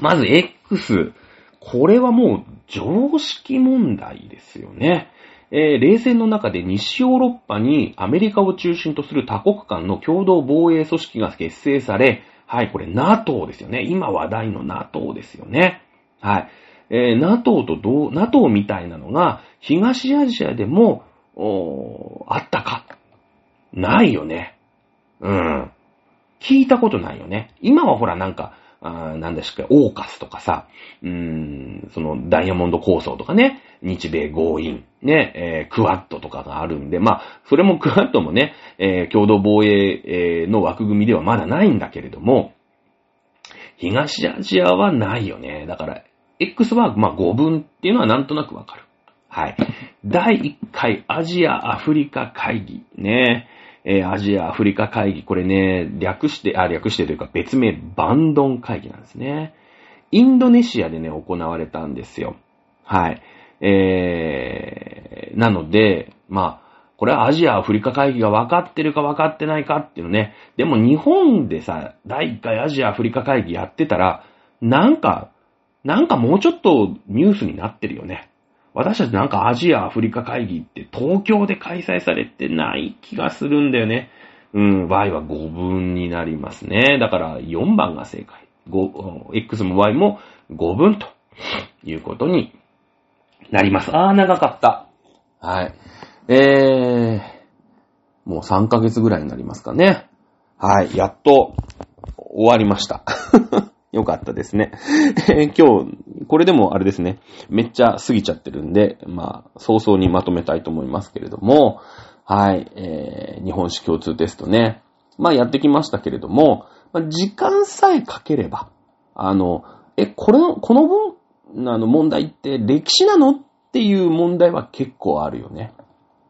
まず X。これはもう常識問題ですよね。えー、冷戦の中で西ヨーロッパにアメリカを中心とする多国間の共同防衛組織が結成され、はい、これ NATO ですよね。今話題の NATO ですよね。はい。えー、NATO と同、NATO みたいなのが東アジアでも、おあったか？ないよね。うん。聞いたことないよね。今はほらなんか、あなんだしか、オーカスとかさ、うーん、そのダイヤモンド構想とかね、日米合意、ね、えー、クワッドとかがあるんで、まあ、それもクワッドもね、えー、共同防衛、の枠組みではまだないんだけれども、東アジアはないよね。だから、X は、まあ、5分っていうのはなんとなくわかる。はい。第1回アジアアフリカ会議。ね。えー、アジア、アフリカ会議、これね、略して、あ、略してというか別名、バンドン会議なんですね。インドネシアでね、行われたんですよ。はい。えー、なので、まあ、これはアジア、アフリカ会議が分かってるか分かってないかっていうのね。でも日本でさ、第1回アジア、アフリカ会議やってたら、なんか、なんかもうちょっとニュースになってるよね。私たちなんかアジア、アフリカ会議って東京で開催されてない気がするんだよね。うん、Y は5分になりますね。だから4番が正解。X も Y も5分ということになります。あー、長かった。はい。えー、もう3ヶ月ぐらいになりますかね。はい、やっと終わりました。よかったですね。今日、これでもあれですね、めっちゃ過ぎちゃってるんで、まあ、早々にまとめたいと思いますけれども、はい、えー、日本史共通テストね、まあやってきましたけれども、まあ、時間さえかければ、あの、え、これの、この文、あの問題って歴史なのっていう問題は結構あるよね。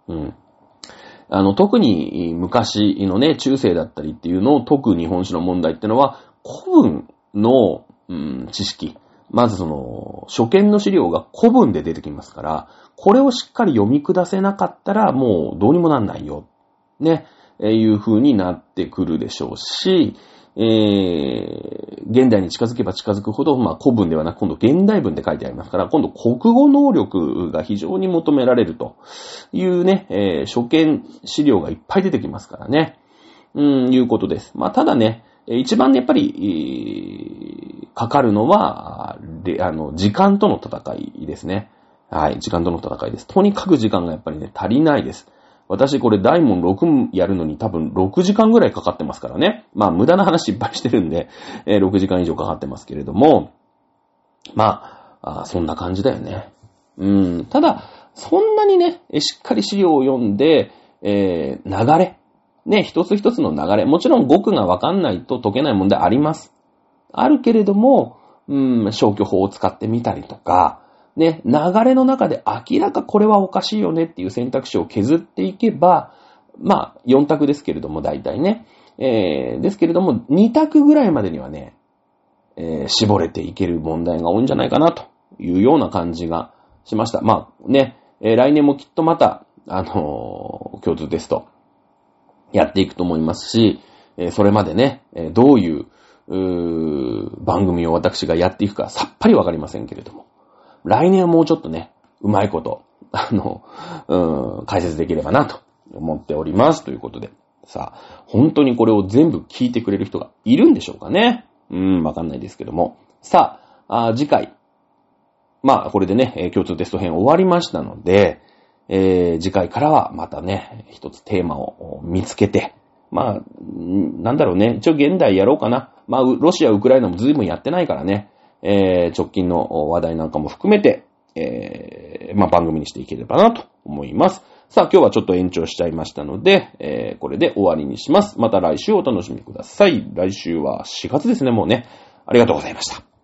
うん。あの、特に昔のね、中世だったりっていうのを解く日本史の問題ってのは、古文の、うん、知識。まずその、初見の資料が古文で出てきますから、これをしっかり読み下せなかったら、もうどうにもなんないよ。ね、え、いう風になってくるでしょうし、えー、現代に近づけば近づくほど、まあ古文ではなく今度現代文で書いてありますから、今度国語能力が非常に求められるというね、えー、初見資料がいっぱい出てきますからね。うん、いうことです。まあただね、一番ね、やっぱり、かかるのは、あの、時間との戦いですね。はい、時間との戦いです。とにかく時間がやっぱりね、足りないです。私これ大門6やるのに多分6時間ぐらいかかってますからね。まあ無駄な話いっぱいしてるんで、えー、6時間以上かかってますけれども、まあ、あそんな感じだよね。うん。ただ、そんなにね、しっかり資料を読んで、えー、流れ。ね、一つ一つの流れ。もちろん語句がわかんないと解けない問題あります。あるけれども、うん、消去法を使ってみたりとか、ね、流れの中で明らかこれはおかしいよねっていう選択肢を削っていけば、まあ、4択ですけれども、大体ね。えー、ですけれども、2択ぐらいまでにはね、えー、絞れていける問題が多いんじゃないかなというような感じがしました。まあね、えー、来年もきっとまた、あのー、共通テストやっていくと思いますし、え、それまでね、えどういうう番組を私がやっていくかさっぱりわかりませんけれども、来年はもうちょっとね、うまいこと、あの、うん、解説できればなと思っております。ということで。さあ、本当にこれを全部聞いてくれる人がいるんでしょうかね。うん、わかんないですけども。さあ、あ次回。まあ、これでね、共通テスト編終わりましたので、えー、次回からはまたね、一つテーマを見つけて、まあ、なんだろうね、一応現代やろうかな。まあ、ロシア、ウクライナも随分やってないからね、えー、直近の話題なんかも含めて、えー、まあ、番組にしていければなと思います。さあ、今日はちょっと延長しちゃいましたので、えー、これで終わりにします。また来週お楽しみください。来週は4月ですね、もうね。ありがとうございました。